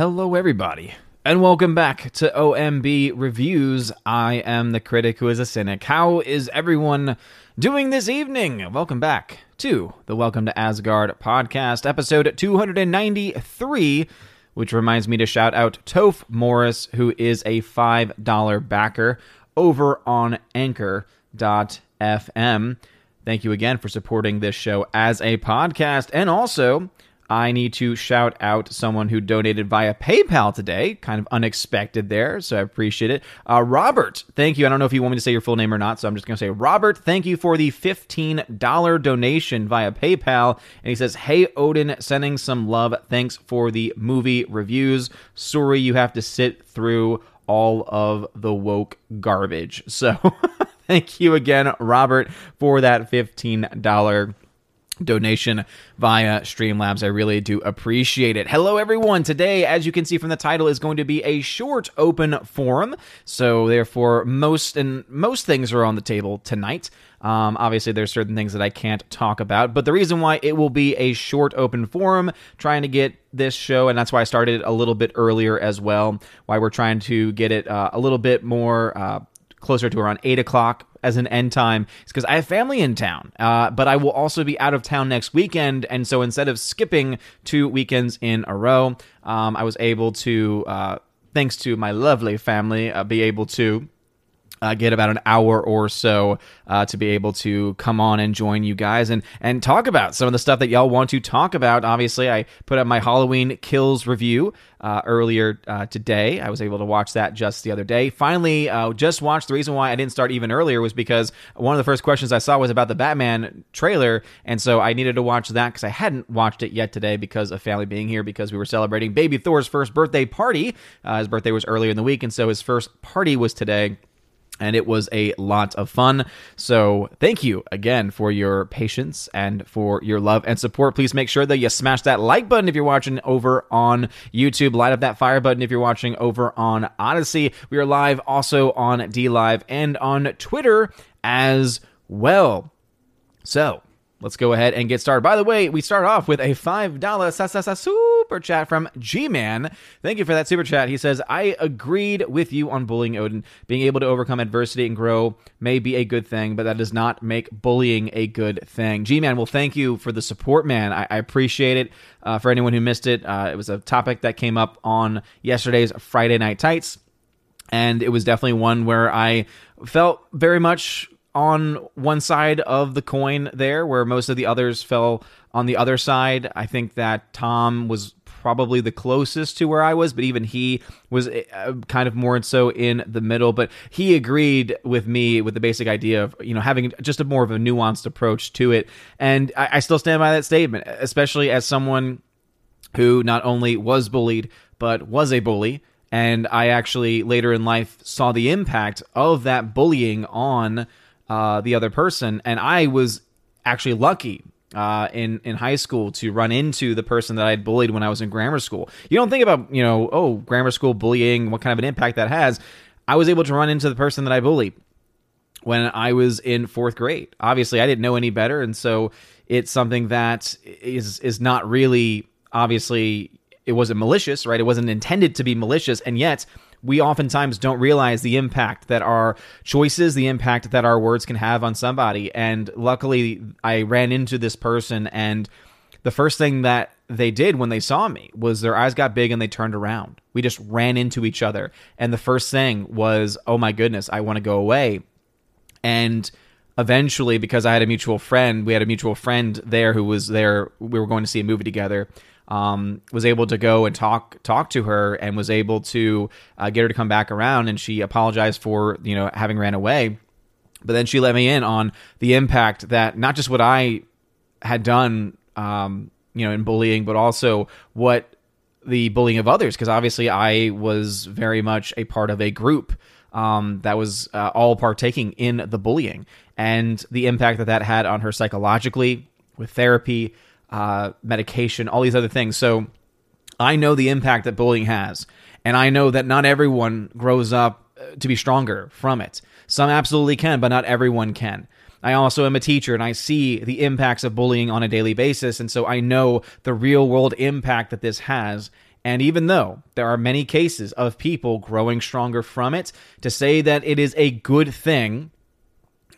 Hello, everybody, and welcome back to OMB Reviews. I am the critic who is a cynic. How is everyone doing this evening? Welcome back to the Welcome to Asgard podcast, episode 293, which reminds me to shout out Toph Morris, who is a $5 backer over on anchor.fm. Thank you again for supporting this show as a podcast and also I need to shout out someone who donated via PayPal today. Kind of unexpected there, so I appreciate it. Uh, Robert, thank you. I don't know if you want me to say your full name or not, so I'm just going to say, Robert, thank you for the $15 donation via PayPal. And he says, Hey, Odin, sending some love. Thanks for the movie reviews. Sorry you have to sit through all of the woke garbage. So thank you again, Robert, for that $15 donation via Streamlabs. I really do appreciate it. Hello, everyone. Today, as you can see from the title, is going to be a short open forum. So, therefore, most and most things are on the table tonight. Um, obviously, there's certain things that I can't talk about, but the reason why it will be a short open forum, trying to get this show, and that's why I started a little bit earlier as well. Why we're trying to get it uh, a little bit more. Uh, closer to around 8 o'clock as an end time is because I have family in town, uh, but I will also be out of town next weekend. And so instead of skipping two weekends in a row, um, I was able to, uh, thanks to my lovely family, uh, be able to uh, get about an hour or so uh, to be able to come on and join you guys and and talk about some of the stuff that y'all want to talk about. Obviously, I put up my Halloween Kills review uh, earlier uh, today. I was able to watch that just the other day. Finally, uh, just watched. The reason why I didn't start even earlier was because one of the first questions I saw was about the Batman trailer, and so I needed to watch that because I hadn't watched it yet today because of family being here because we were celebrating Baby Thor's first birthday party. Uh, his birthday was earlier in the week, and so his first party was today and it was a lot of fun. So, thank you again for your patience and for your love and support. Please make sure that you smash that like button if you're watching over on YouTube. Light up that fire button if you're watching over on Odysee. We are live also on DLive and on Twitter as well. So, let's go ahead and get started. By the way, we start off with a $5 super chat from G Man. Thank you for that super chat. He says, I agreed with you on bullying Odin. Being able to overcome adversity and grow may be a good thing, but that does not make bullying a good thing. G Man, well, thank you for the support, man. I, I appreciate it. Uh, for anyone who missed it, uh, it was a topic that came up on yesterday's Friday Night Tights. And it was definitely one where I felt very much on one side of the coin there, where most of the others fell on the other side. I think that Tom was probably the closest to where I was, but even he was uh, kind of more and so in the middle. But he agreed with me with the basic idea of you know having just a more of a nuanced approach to it, and I, I still stand by that statement, especially as someone who not only was bullied but was a bully. And I actually later in life saw the impact of that bullying on uh, the other person. And I was actually lucky uh, in in high school to run into the person that I bullied when I was in grammar school. You don't think about you know oh grammar school bullying, what kind of an impact that has. I was able to run into the person that I bullied when I was in fourth grade. Obviously, I didn't know any better, and so it's something that is is not really obviously it wasn't malicious, right? It wasn't intended to be malicious, and yet we oftentimes don't realize the impact that our choices, the impact that our words can have on somebody. And luckily, I ran into this person, and the first thing that they did when they saw me was their eyes got big and they turned around. We just ran into each other. And the first thing was, oh my goodness, I want to go away. And eventually, because I had a mutual friend, we had a mutual friend there who was there. We were going to see a movie together um, was able to go and talk talk to her and was able to uh, get her to come back around. And she apologized for you know having ran away. But then she let me in on the impact that not just what I had done um, you know in bullying but also what the bullying of others. Because obviously I was very much a part of a group um, that was uh, all partaking in the bullying. And the impact that that had on her psychologically with therapy uh, medication, all these other things. So I know the impact that bullying has, and I know that not everyone grows up uh, to be stronger from it. Some absolutely can, but not everyone can. I also am a teacher and I see the impacts of bullying on a daily basis. And so I know the real world impact that this has And even though there are many cases of people growing stronger from it, to say that it is a good thing,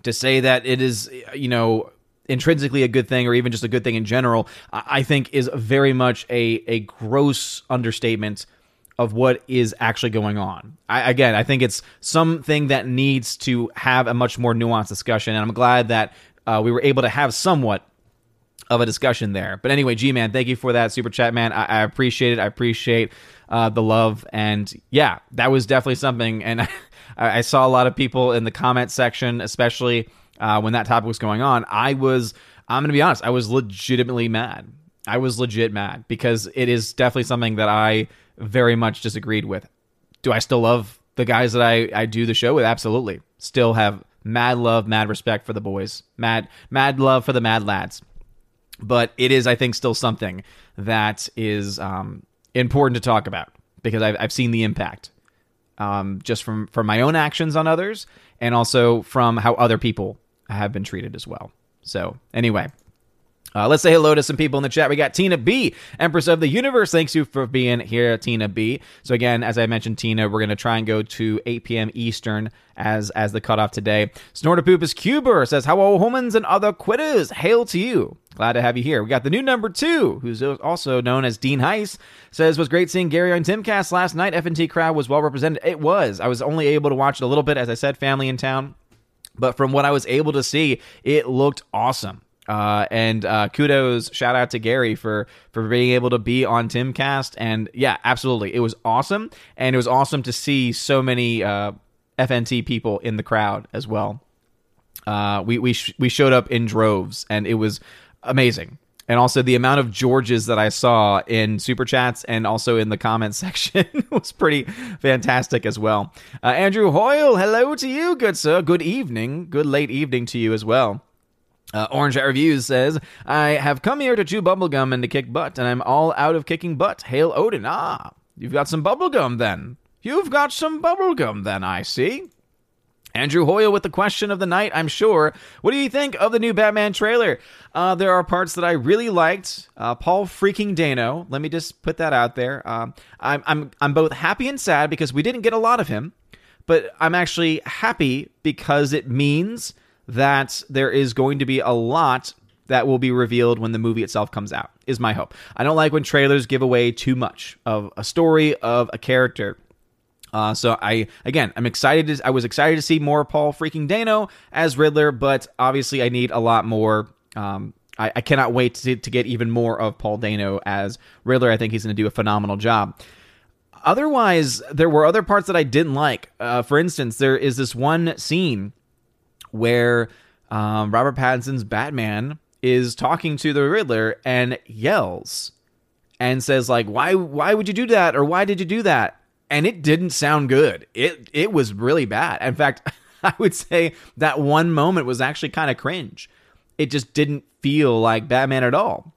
to say that it is, you know, intrinsically a good thing or even just a good thing in general, I think is very much a, a gross understatement of what is actually going on. I, again, I think it's something that needs to have a much more nuanced discussion, and I'm glad that uh, we were able to have somewhat of a discussion there. But anyway, G man, thank you for that super chat, man. I, I appreciate it. I appreciate uh, the love, and yeah, that was definitely something. And I, I saw a lot of people in the comment section, especially uh, when that topic was going on. I was, I'm gonna be honest, I was legitimately mad. I was legit mad because it is definitely something that I very much disagreed with. Do I still love the guys that I, I do the show with? Absolutely. Still have mad love, mad respect for the boys, mad mad love for the mad lads but it is, I think, still something that is um, important to talk about because I've, I've seen the impact um, just from from my own actions on others and also from how other people have been treated as well. So anyway, uh, let's say hello to some people in the chat. We got Tina B, Empress of the Universe. Thanks you for being here, Tina B. So again, as I mentioned, Tina, we're gonna try and go to 8 p.m. Eastern as as the cutoff today. Snortapoopus Cuber says, "Hello, humans and other quitters. Hail to you. Glad to have you here." We got the new number two, who's also known as Dean Heiss. Says, "Was great seeing Gary on Timcast last night. FNT crowd was well represented. It was. I was only able to watch it a little bit, as I said, family in town." But from what I was able to see, it looked awesome. Uh, and uh, kudos, shout out to Gary for for being able to be on Timcast. And yeah, absolutely, it was awesome, and it was awesome to see so many uh, FNT people in the crowd as well. Uh, we we sh- we showed up in droves, and it was amazing. And also the amount of Georges that I saw in super chats and also in the comment section was pretty fantastic as well. Uh, Andrew Hoyle, hello to you, good sir. Good evening, good late evening to you as well. Uh, Orange Reviews says, I have come here to chew bubblegum and to kick butt, and I'm all out of kicking butt. Hail Odin. Ah, you've got some bubblegum then. You've got some bubblegum then, I see. Andrew Hoyle with the question of the night, I'm sure. What do you think of the new Batman trailer? Uh, there are parts that I really liked. Uh, Paul freaking Dano, let me just put that out there. Um, I'm, I'm, I'm both happy and sad because we didn't get a lot of him, but I'm actually happy because it means that there is going to be a lot that will be revealed when the movie itself comes out is my hope i don't like when trailers give away too much of a story of a character uh, so I again I'm excited. To, I was excited to see more Paul freaking Dano as Riddler, but obviously I need a lot more. Um, I, I, cannot wait to, to get even more of Paul Dano as Riddler. I think he's going to do a phenomenal job. Otherwise, there were other parts that I didn't like. Uh, for instance, there is this one scene where um, Robert Pattinson's Batman is talking to the Riddler and yells and says like, "Why? Why would you do that? Or why did you do that?" And it didn't sound good. It it was really bad. In fact, I would say that one moment was actually kind of cringe. It just didn't feel like Batman at all.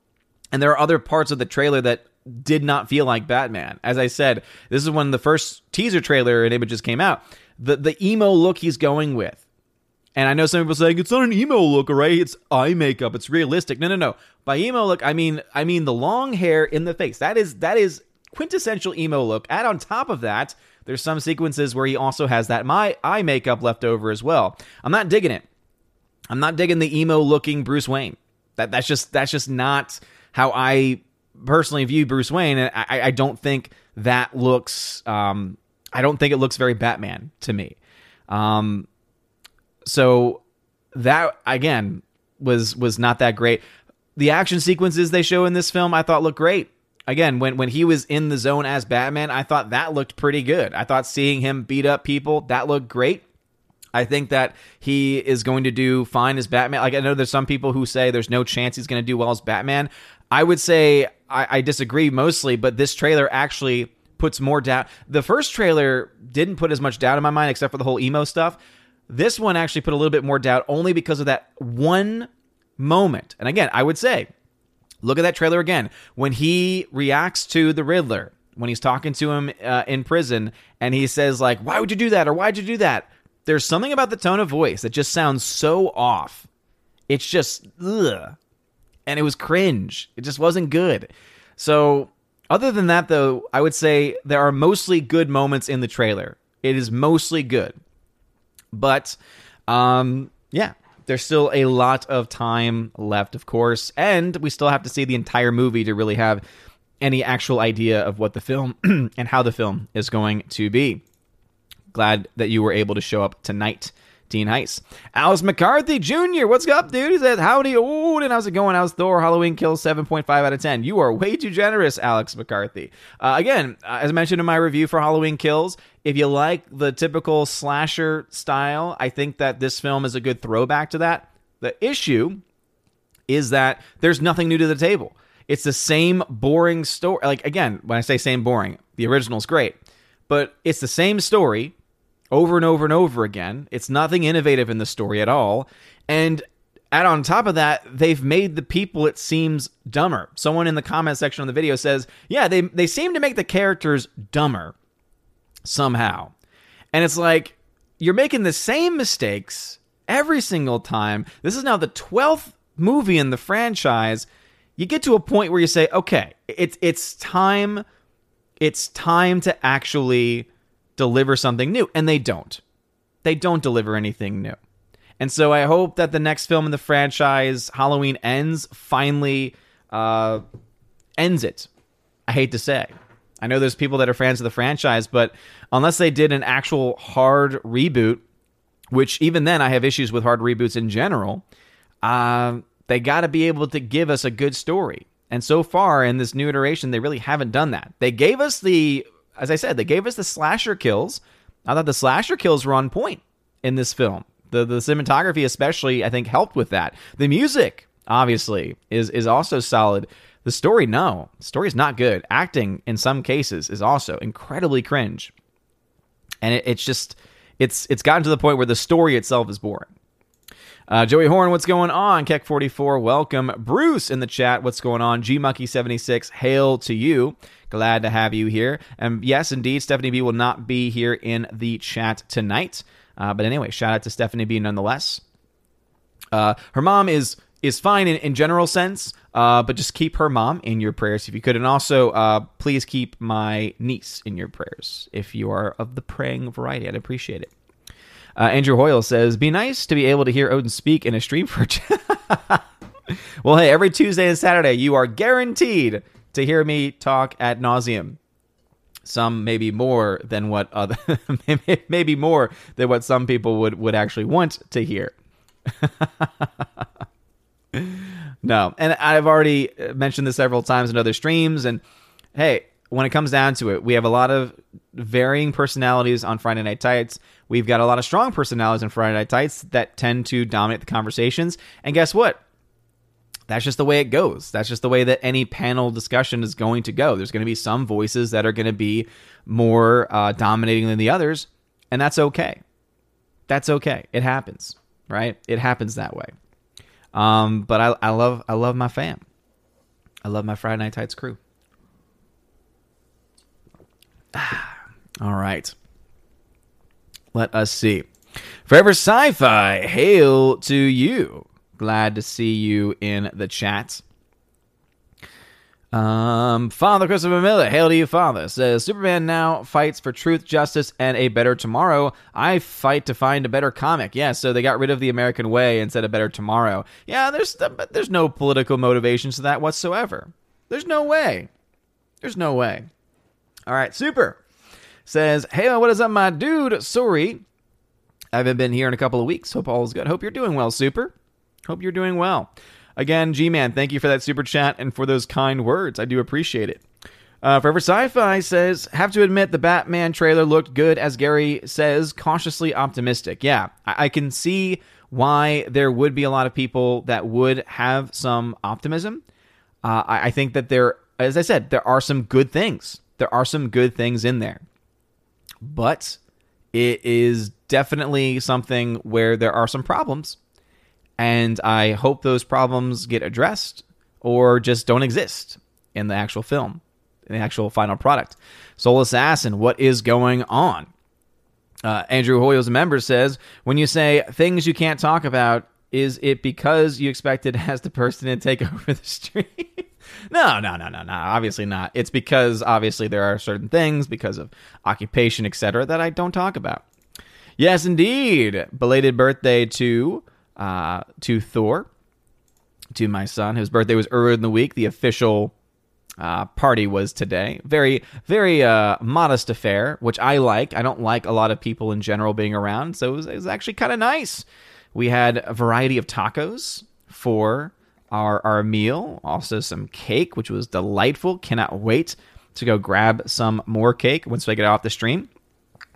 And there are other parts of the trailer that did not feel like Batman. As I said, this is when the first teaser trailer and images came out. The the emo look he's going with and I know some people saying it's not an emo look, right? It's eye makeup. It's realistic. No, no, no. By emo look, I mean I mean the long hair in the face. That is that is quintessential emo look. Add on top of that, there's some sequences where he also has that my eye makeup left over as well. I'm not digging it. I'm not digging the emo looking Bruce Wayne. That that's just that's just not how I personally view Bruce Wayne, and I, I don't think that looks. Um, I don't think it looks very Batman to me. Um, so that again was was not that great. The action sequences they show in this film I thought looked great. Again, when when he was in the zone as Batman, I thought that looked pretty good. I thought seeing him beat up people, that looked great. I think that he is going to do fine as Batman. Like I know there's some people who say there's no chance he's going to do well as Batman. I would say I, I disagree mostly, but this trailer actually puts more doubt. The first trailer didn't put as much doubt in my mind, except for the whole emo stuff. This one actually put a little bit more doubt only because of that one moment. And again, I would say, look at that trailer again. When he reacts to the Riddler, when he's talking to him uh, in prison, and he says, like, why would you do that? Or why'd you do that? There's something about the tone of voice that just sounds so off. It's just, ugh. And it was cringe. It just wasn't good. So other than that, though, I would say there are mostly good moments in the trailer. It is mostly good. But, um, yeah, there's still a lot of time left, of course, and we still have to see the entire movie to really have any actual idea of what the film and how the film is going to be. Glad that you were able to show up tonight. Dean Heiss. Alice McCarthy Jr., what's up, dude? He said, Howdy, old, and how's it going? How's Thor Halloween Kills 7.5 out of 10? You are way too generous, Alex McCarthy. Uh, again, as I mentioned in my review for Halloween Kills, if you like the typical slasher style, I think that this film is a good throwback to that. The issue is that there's nothing new to the table. It's the same boring story. Like, again, when I say same boring, the original's great, but it's the same story over and over and over again. It's nothing innovative in the story at all. And add on top of that, they've made the people it seems dumber. Someone in the comment section of the video says, "Yeah, they they seem to make the characters dumber somehow." And it's like you're making the same mistakes every single time. This is now the 12th movie in the franchise. You get to a point where you say, "Okay, it's it's time it's time to actually deliver something new. And they don't. They don't deliver anything new. And so I hope that the next film in the franchise, Halloween Ends, finally uh, ends it. I hate to say. I know there's people that are fans of the franchise, but unless they did an actual hard reboot, which even then I have issues with hard reboots in general, uh, they got to be able to give us a good story. And so far in this new iteration, they really haven't done that. They gave us the as I said, they gave us the slasher kills. I thought the slasher kills were on point in this film. The the cinematography especially I think helped with that. The music obviously is is also solid. The story no, the story's not good. Acting in some cases is also incredibly cringe. And it, it's just it's it's gotten to the point where the story itself is boring. Uh, Joey Horn, what's going on? Keck44, welcome. Bruce in the chat, what's going on? GMucky76, hail to you. Glad to have you here. And yes, indeed, Stephanie B will not be here in the chat tonight. Uh, but anyway, shout out to Stephanie B nonetheless. Uh, her mom is is fine in, in general sense, uh, but just keep her mom in your prayers if you could, and also uh, please keep my niece in your prayers if you are of the praying variety. I'd appreciate it. Uh, Andrew Hoyle says, "Be nice to be able to hear Odin speak in a stream for." Well, hey, every Tuesday and Saturday, you are guaranteed to hear me talk at nauseum. Some maybe more than what other, maybe more than what some people would would actually want to hear. no, and I've already mentioned this several times in other streams. And hey, when it comes down to it, we have a lot of varying personalities on Friday Night Tights. We've got a lot of strong personalities on Friday Night Tights that tend to dominate the conversations. And guess what? That's just the way it goes. That's just the way that any panel discussion is going to go. There's going to be some voices that are going to be more uh, dominating than the others, and that's okay. That's okay. It happens, right? It happens that way. Um, but I, I love I love my fam. I love my Friday Night Tights crew. All right. Let us see. Forever Sci-Fi, hail to you. Glad to see you in the chat. Um, Father Christopher Miller, hail to you, Father, says Superman now fights for truth, justice, and a better tomorrow. I fight to find a better comic. Yeah, so they got rid of the American way and said a better tomorrow. Yeah, there's there's no political motivations to that whatsoever. There's no way. There's no way. All right, super says, Hey, what is up, my dude? Sorry, I haven't been here in a couple of weeks. Hope all is good. Hope you're doing well, super. Hope you're doing well. Again, G Man, thank you for that super chat and for those kind words. I do appreciate it. Uh, Forever Sci Fi says, Have to admit, the Batman trailer looked good, as Gary says, cautiously optimistic. Yeah, I, I can see why there would be a lot of people that would have some optimism. Uh, I, I think that there, as I said, there are some good things. There are some good things in there. But it is definitely something where there are some problems and I hope those problems get addressed or just don't exist in the actual film, in the actual final product. Soul Assassin, what is going on? Uh, Andrew Hoyle's member says, when you say things you can't talk about, is it because you expected as the person to take over the stream? no, no, no, no, no. Obviously not. It's because obviously there are certain things because of occupation, etc., that I don't talk about. Yes, indeed. Belated birthday to uh, to Thor, to my son, whose birthday was earlier in the week. The official uh, party was today. Very, very uh, modest affair, which I like. I don't like a lot of people in general being around, so it was, it was actually kind of nice. We had a variety of tacos for our our meal, also some cake, which was delightful. Cannot wait to go grab some more cake once we get off the stream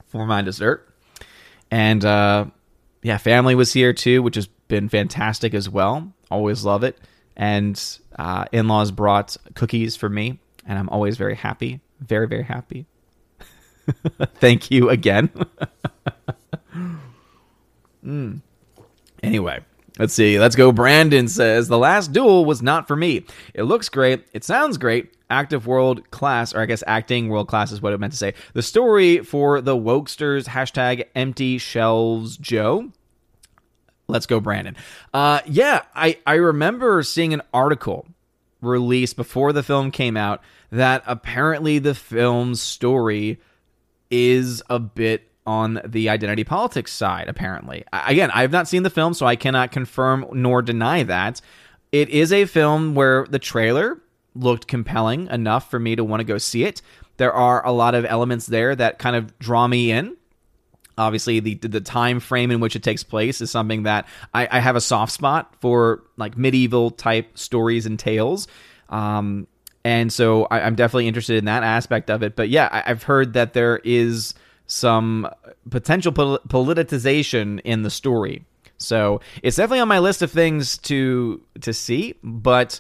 for my dessert. And uh, yeah, family was here too, which has been fantastic as well. Always love it. And uh, in laws brought cookies for me, and I'm always very happy. Very, very happy. Thank you again. mm. Anyway, let's see. Let's go. Brandon says The last duel was not for me. It looks great. It sounds great. Active world class, or I guess acting world class is what it meant to say. The story for the Wokesters, hashtag empty shelves Joe. Let's go, Brandon. Uh, yeah, I, I remember seeing an article released before the film came out that apparently the film's story is a bit on the identity politics side, apparently. Again, I have not seen the film, so I cannot confirm nor deny that. It is a film where the trailer looked compelling enough for me to want to go see it. There are a lot of elements there that kind of draw me in. Obviously, the the time frame in which it takes place is something that I, I have a soft spot for, like medieval type stories and tales. Um, and so I, am definitely interested in that aspect of it. But yeah, I, have heard that there is some potential pol- politicization in the story. So it's definitely on my list of things to to see, but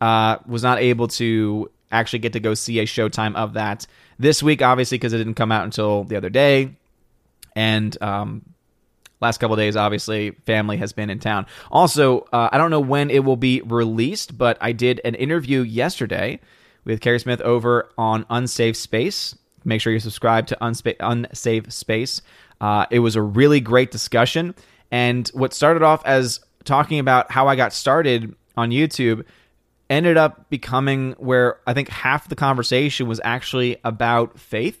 uh, was not able to actually get to go see a showtime of that this week, obviously because it didn't come out until the other day, and um, last couple days, obviously, family has been in town. Also, uh, I don't know when it will be released, but I did an interview yesterday with Carrie Smith over on Unsafe Space. Make sure you subscribe to Unspa- Space. Uh, it was a really great discussion. And what started off as talking about how I got started on YouTube ended up becoming where I think half the conversation was actually about faith.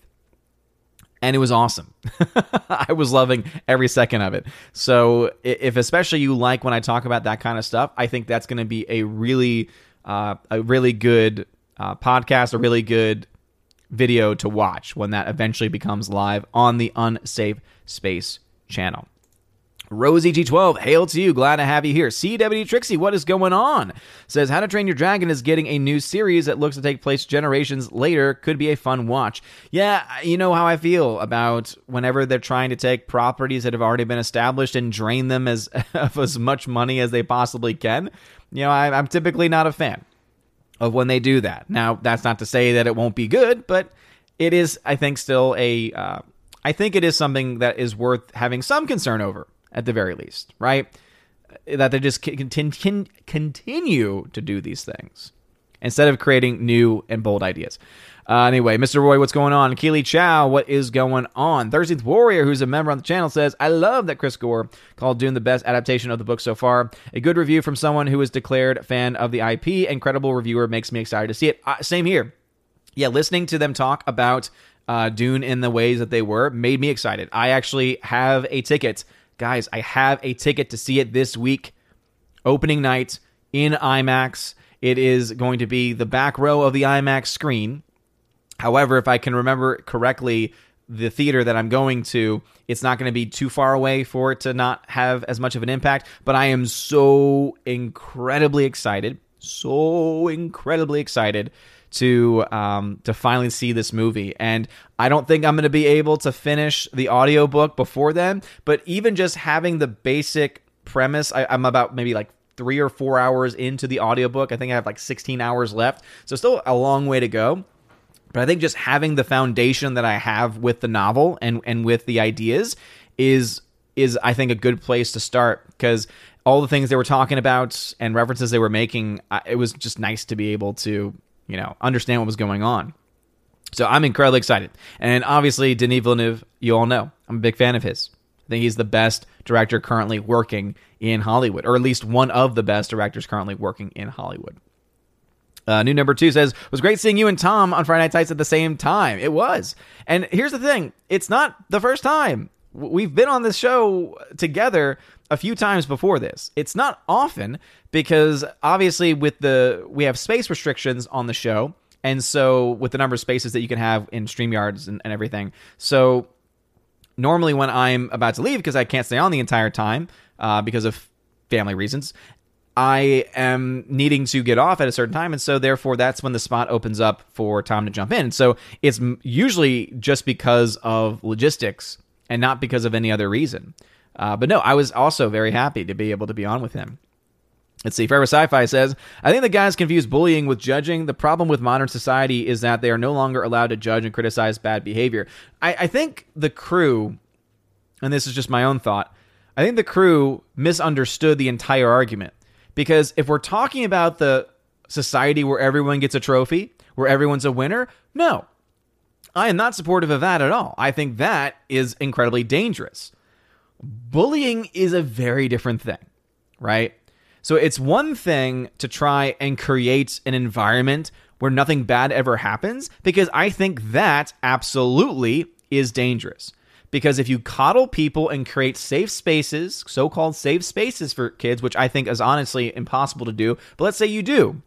And it was awesome. I was loving every second of it. So, if especially you like when I talk about that kind of stuff, I think that's going to be a really, uh, a really good uh, podcast, a really good video to watch when that eventually becomes live on the Unsafe Space channel. Rosie G12, hail to you. Glad to have you here. CW Trixie, what is going on? Says How to Train Your Dragon is getting a new series that looks to take place generations later. Could be a fun watch. Yeah, you know how I feel about whenever they're trying to take properties that have already been established and drain them as of as much money as they possibly can. You know, I, I'm typically not a fan of when they do that. Now, that's not to say that it won't be good, but it is, I think, still a. Uh, I think it is something that is worth having some concern over at the very least, right? That they just continue continue to do these things instead of creating new and bold ideas. Uh, anyway, Mr. Roy, what's going on? Keely Chow, what is going on? 13th Warrior, who's a member on the channel, says, I love that Chris Gore called Dune the best adaptation of the book so far. A good review from someone who is declared fan of the IP. Incredible reviewer makes me excited to see it. Uh, same here. Yeah, listening to them talk about uh, Dune in the ways that they were made me excited. I actually have a ticket guys, I have a ticket to see it this week, opening night in IMAX. It is going to be the back row of the IMAX screen. However, if I can remember correctly, the theater that I'm going to, it's not going to be too far away for it to not have as much of an impact. But I am so incredibly excited, so incredibly excited to um, to finally see this movie. And I don't think I'm going to be able to finish the audiobook before then, but even just having the basic premise, I, I'm about maybe like three or four hours into the audiobook. I think I have like 16 hours left. So still a long way to go. But I think just having the foundation that I have with the novel and and with the ideas is is I think a good place to start because all the things they were talking about and references they were making, it was just nice to be able to you know, understand what was going on. So I'm incredibly excited. And obviously, Denis Villeneuve, you all know, I'm a big fan of his. I think he's the best director currently working in Hollywood, or at least one of the best directors currently working in Hollywood. Uh, new number two says, was great seeing you and Tom on Friday Night Tights at the same time. It was. And here's the thing it's not the first time. We've been on this show together a few times before this. It's not often because obviously with the we have space restrictions on the show, and so with the number of spaces that you can have in StreamYards and, and everything. So normally when I'm about to leave because I can't stay on the entire time uh, because of family reasons, I am needing to get off at a certain time, and so therefore that's when the spot opens up for Tom to jump in. So it's usually just because of logistics and not because of any other reason. Uh, but no, I was also very happy to be able to be on with him. Let's see. Forever Sci-Fi says, I think the guys confuse bullying with judging. The problem with modern society is that they are no longer allowed to judge and criticize bad behavior. I, I think the crew, and this is just my own thought, I think the crew misunderstood the entire argument. Because if we're talking about the society where everyone gets a trophy, where everyone's a winner, no. I am not supportive of that at all. I think that is incredibly dangerous. Bullying is a very different thing, right? So it's one thing to try and create an environment where nothing bad ever happens, because I think that absolutely is dangerous. Because if you coddle people and create safe spaces, so called safe spaces for kids, which I think is honestly impossible to do, but let's say you do,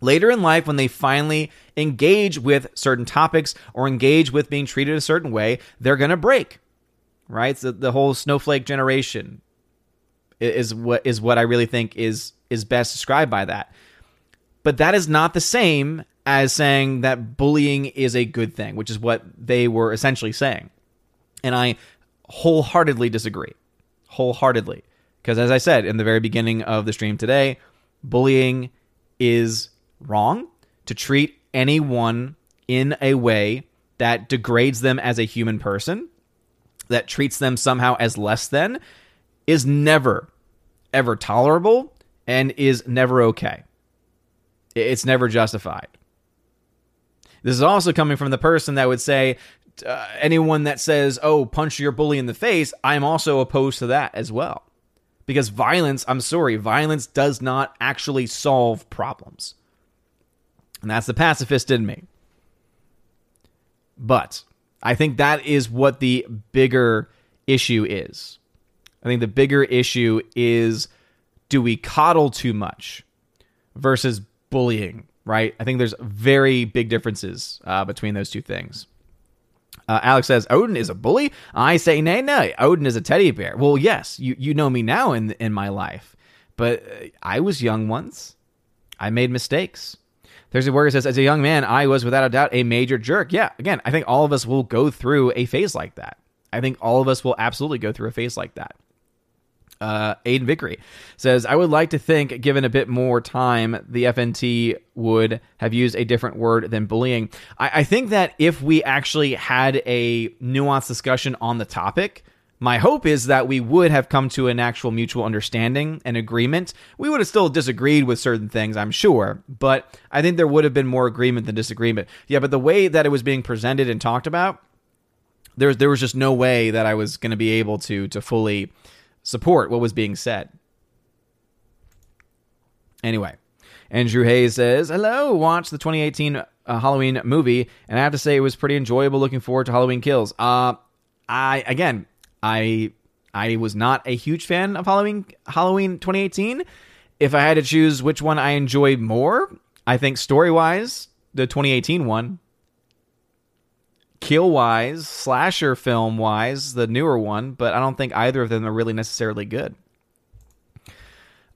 later in life when they finally engage with certain topics or engage with being treated a certain way, they're going to break. Right? So the whole snowflake generation is what is what I really think is is best described by that. But that is not the same as saying that bullying is a good thing, which is what they were essentially saying. And I wholeheartedly disagree. Wholeheartedly. Because as I said in the very beginning of the stream today, bullying is wrong to treat anyone in a way that degrades them as a human person, that treats them somehow as less than, is never, ever tolerable and is never okay. It's never justified. This is also coming from the person that would say, uh, anyone that says, oh, punch your bully in the face, I'm also opposed to that as well. Because violence, I'm sorry, violence does not actually solve problems. And that's the pacifist in me. But I think that is what the bigger issue is. I think the bigger issue is do we coddle too much versus bullying, right? I think there's very big differences uh, between those two things. Uh, Alex says Odin is a bully. I say nay, nay. Odin is a teddy bear. Well, yes, you you know me now in in my life, but uh, I was young once. I made mistakes. Thursday Warrior says, as a young man, I was without a doubt a major jerk. Yeah, again, I think all of us will go through a phase like that. I think all of us will absolutely go through a phase like that. Uh, Aiden Vickery says, I would like to think, given a bit more time, the FNT would have used a different word than bullying. I, I think that if we actually had a nuanced discussion on the topic, my hope is that we would have come to an actual mutual understanding and agreement. We would have still disagreed with certain things, I'm sure, but I think there would have been more agreement than disagreement. Yeah, but the way that it was being presented and talked about, there, there was just no way that I was going to be able to to fully support what was being said. Anyway, Andrew Hayes says, Hello, watch the 2018 uh, Halloween movie, and I have to say it was pretty enjoyable. Looking forward to Halloween Kills. Uh, I, again, I I was not a huge fan of Halloween Halloween 2018. If I had to choose which one I enjoyed more, I think story wise, the 2018 one kill wise, slasher film wise, the newer one, but I don't think either of them are really necessarily good.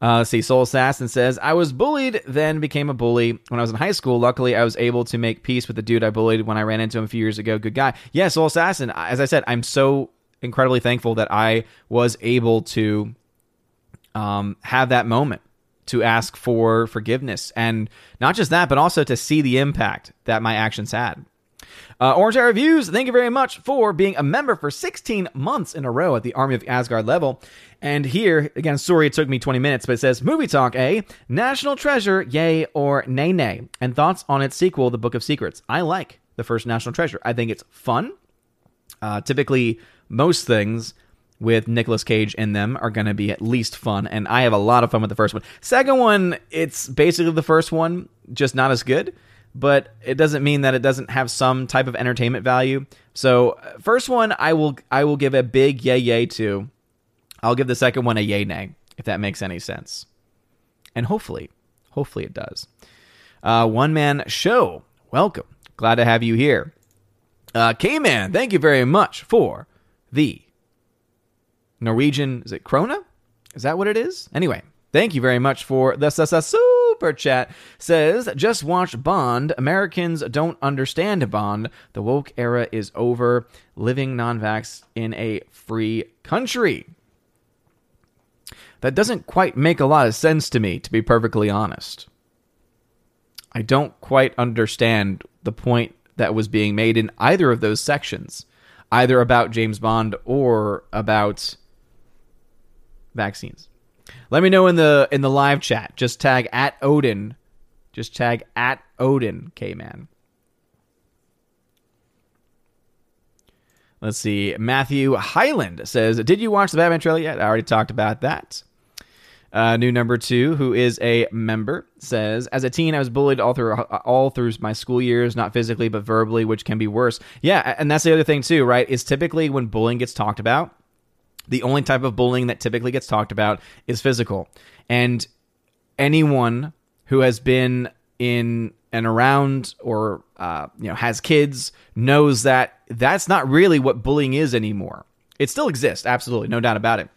Uh, see, Soul Assassin says, I was bullied, then became a bully. When I was in high school, luckily I was able to make peace with the dude I bullied when I ran into him a few years ago. Good guy. Yeah, Soul Assassin, as I said, I'm so incredibly thankful that I was able to um, have that moment to ask for forgiveness. And not just that, but also to see the impact that my actions had. Uh, Orange Eye Reviews, thank you very much for being a member for 16 months in a row at the Army of Asgard level. And here, again, sorry it took me 20 minutes, but it says Movie Talk A, National Treasure, yay or nay nay, and thoughts on its sequel, The Book of Secrets. I like the first National Treasure. I think it's fun. Uh, typically, most things with Nicolas Cage in them are going to be at least fun, and I have a lot of fun with the first one. Second one, it's basically the first one, just not as good, but it doesn't mean that it doesn't have some type of entertainment value. So, first one, I will I will give a big yay yay to. I'll give the second one a yay nay, if that makes any sense, and hopefully, hopefully it does. Uh, one man show, welcome, glad to have you here. Uh, K Man, thank you very much for the Norwegian, is it Krona? Is that what it is? Anyway, thank you very much for the super chat. Says, just watch Bond. Americans don't understand Bond. The woke era is over. Living non vax in a free country. That doesn't quite make a lot of sense to me, to be perfectly honest. I don't quite understand the point that was being made in either of those sections, either about James Bond or about vaccines. Let me know in the in the live chat. Just tag at Odin. Just tag at Odin K man. Let's see. Matthew Highland says, "Did you watch the Batman trailer yet?" I already talked about that. Uh, new number two, who is a member, says, "As a teen, I was bullied all through all through my school years, not physically but verbally, which can be worse." Yeah, and that's the other thing too, right? Is typically when bullying gets talked about, the only type of bullying that typically gets talked about is physical. And anyone who has been in and around or uh, you know has kids knows that that's not really what bullying is anymore. It still exists, absolutely, no doubt about it.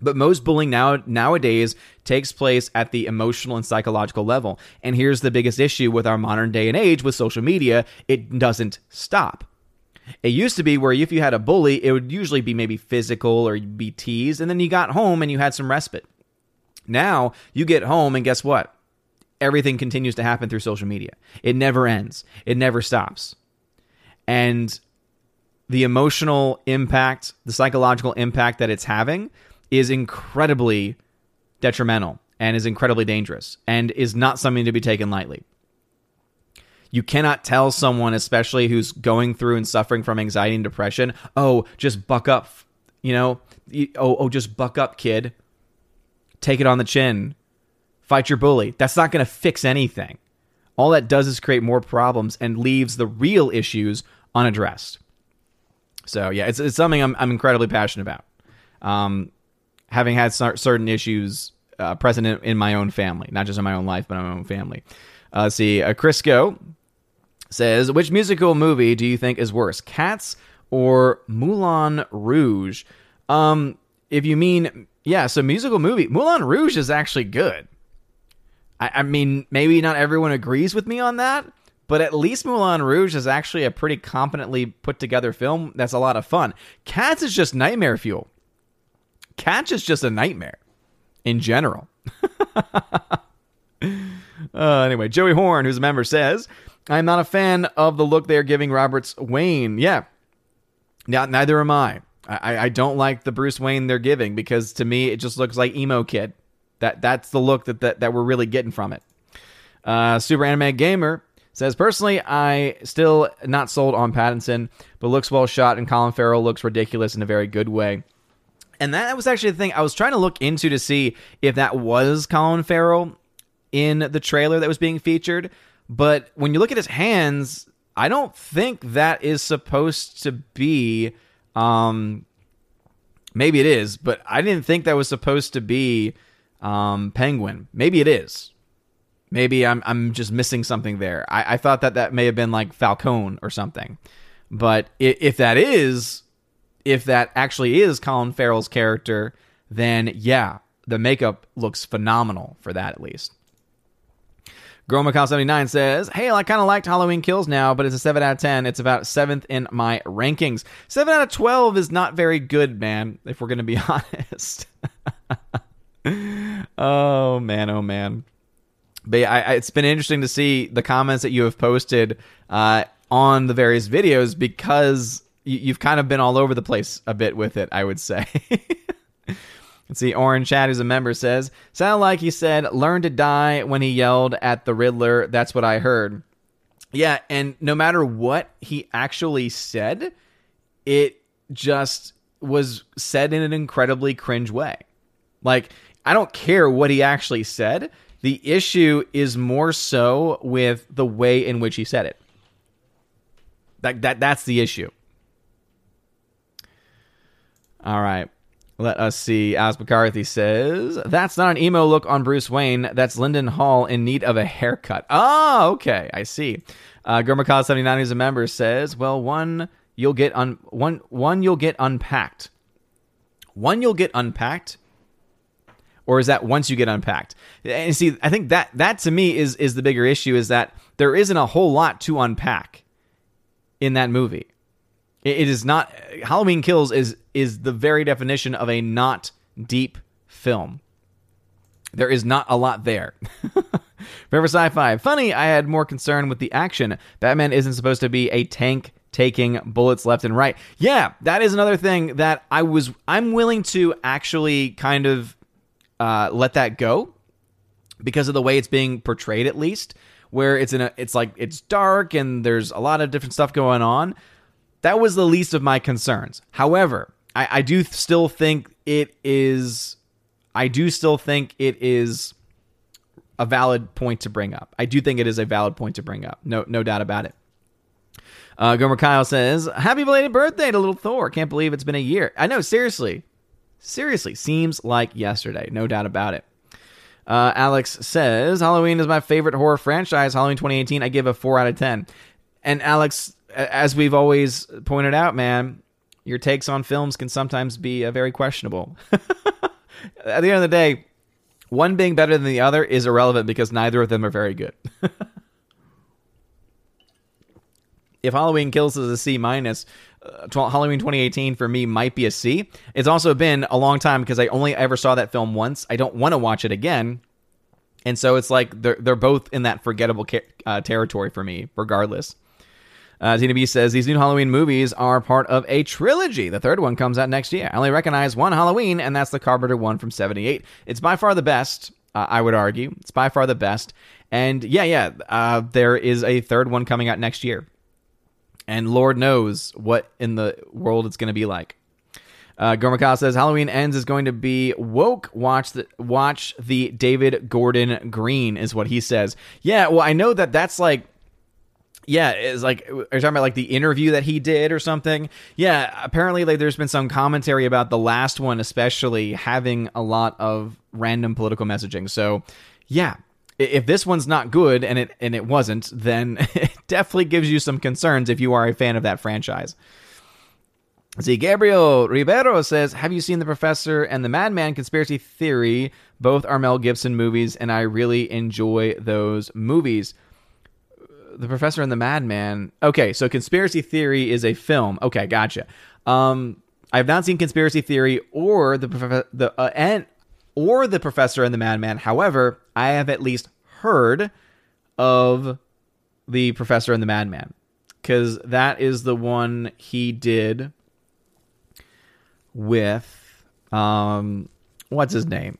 But most bullying now nowadays takes place at the emotional and psychological level. And here's the biggest issue with our modern day and age with social media, it doesn't stop. It used to be where if you had a bully, it would usually be maybe physical or you'd be teased, and then you got home and you had some respite. Now you get home, and guess what? Everything continues to happen through social media. It never ends, it never stops. And the emotional impact, the psychological impact that it's having is incredibly detrimental and is incredibly dangerous and is not something to be taken lightly. You cannot tell someone, especially who's going through and suffering from anxiety and depression, oh, just buck up, you know, oh, oh, just buck up, kid. Take it on the chin. Fight your bully. That's not going to fix anything. All that does is create more problems and leaves the real issues unaddressed. So yeah, it's, it's something I'm, I'm incredibly passionate about. Um, having had certain issues uh, present in, in, my own family, not just in my own life, but in my own family. Uh, see, uh, Crisco says, which musical movie do you think is worse, Cats or Moulin Rouge? Um, if you mean, yeah, so musical movie, Moulin Rouge is actually good. I, I mean, maybe not everyone agrees with me on that, but at least Moulin Rouge is actually a pretty competently put together film that's a lot of fun. Cats is just nightmare fuel. Cats is just a nightmare in general. uh, anyway, Joey Horn, who's a member, says I'm not a fan of the look they're giving Robert's Wayne. Yeah. Now, neither am I. I. I don't like the Bruce Wayne they're giving because to me it just looks like emo kid. That that's the look that that, that we're really getting from it. Uh, Super Anime Gamer says personally I still not sold on Pattinson, but looks well shot and Colin Farrell looks ridiculous in a very good way. And that was actually the thing I was trying to look into to see if that was Colin Farrell in the trailer that was being featured. But when you look at his hands, I don't think that is supposed to be. Um, maybe it is, but I didn't think that was supposed to be um, Penguin. Maybe it is. Maybe I'm I'm just missing something there. I, I thought that that may have been like Falcone or something. But if, if that is, if that actually is Colin Farrell's character, then yeah, the makeup looks phenomenal for that at least. GrowMacau79 says, Hey, I kind of liked Halloween Kills now, but it's a 7 out of 10. It's about 7th in my rankings. 7 out of 12 is not very good, man, if we're going to be honest. oh, man, oh, man. But yeah, I, it's been interesting to see the comments that you have posted uh, on the various videos because you, you've kind of been all over the place a bit with it, I would say. Let's see, Orange Chat, who's a member, says, Sound like he said, learn to die when he yelled at the Riddler. That's what I heard. Yeah, and no matter what he actually said, it just was said in an incredibly cringe way. Like, I don't care what he actually said. The issue is more so with the way in which he said it. That, that that's the issue. All right. Let us see. As McCarthy says, that's not an emo look on Bruce Wayne. That's Lyndon Hall in need of a haircut. Oh, okay. I see. Uh, Gurmakaz79, who's a member, says, well, one you'll get un- one one you'll get unpacked. One you'll get unpacked or is that once you get unpacked? And see, I think that that to me is is the bigger issue is that there isn't a whole lot to unpack in that movie. It is not Halloween Kills is is the very definition of a not deep film. There is not a lot there. Forever Sci-Fi. Funny, I had more concern with the action. Batman isn't supposed to be a tank taking bullets left and right. Yeah, that is another thing that I was I'm willing to actually kind of uh, let that go because of the way it's being portrayed at least where it's in a it's like it's dark and there's a lot of different stuff going on that was the least of my concerns however i, I do still think it is i do still think it is a valid point to bring up i do think it is a valid point to bring up no no doubt about it uh, Gomer Kyle says, Happy belated birthday to little Thor. Can't believe it's been a year. I know, seriously. Seriously, seems like yesterday. No doubt about it. Uh, Alex says Halloween is my favorite horror franchise. Halloween 2018, I give a 4 out of 10. And Alex, as we've always pointed out, man, your takes on films can sometimes be uh, very questionable. At the end of the day, one being better than the other is irrelevant because neither of them are very good. if Halloween Kills is a C minus, uh, Halloween 2018 for me might be a C. It's also been a long time because I only ever saw that film once. I don't want to watch it again. And so it's like they're, they're both in that forgettable ca- uh, territory for me, regardless. Uh, Tina B says these new Halloween movies are part of a trilogy. The third one comes out next year. I only recognize one Halloween, and that's the Carpenter one from '78. It's by far the best. Uh, I would argue it's by far the best. And yeah, yeah, uh, there is a third one coming out next year and Lord knows what in the world it's going to be like. Uh, says Halloween ends is going to be woke. Watch the watch the David Gordon Green is what he says. Yeah, well, I know that that's like. Yeah, it's like are you talking about like the interview that he did or something? Yeah, apparently like there's been some commentary about the last one, especially having a lot of random political messaging. So, yeah, if this one's not good and it and it wasn't, then it definitely gives you some concerns if you are a fan of that franchise. See, Gabriel Rivero says, "Have you seen The Professor and the Madman Conspiracy Theory? Both are Mel Gibson movies, and I really enjoy those movies." The Professor and the Madman. Okay, so Conspiracy Theory is a film. Okay, gotcha. Um, I have not seen Conspiracy Theory or the the uh, and or The Professor and the Madman. However, I have at least heard of The Professor and the Madman because that is the one he did with um what's his name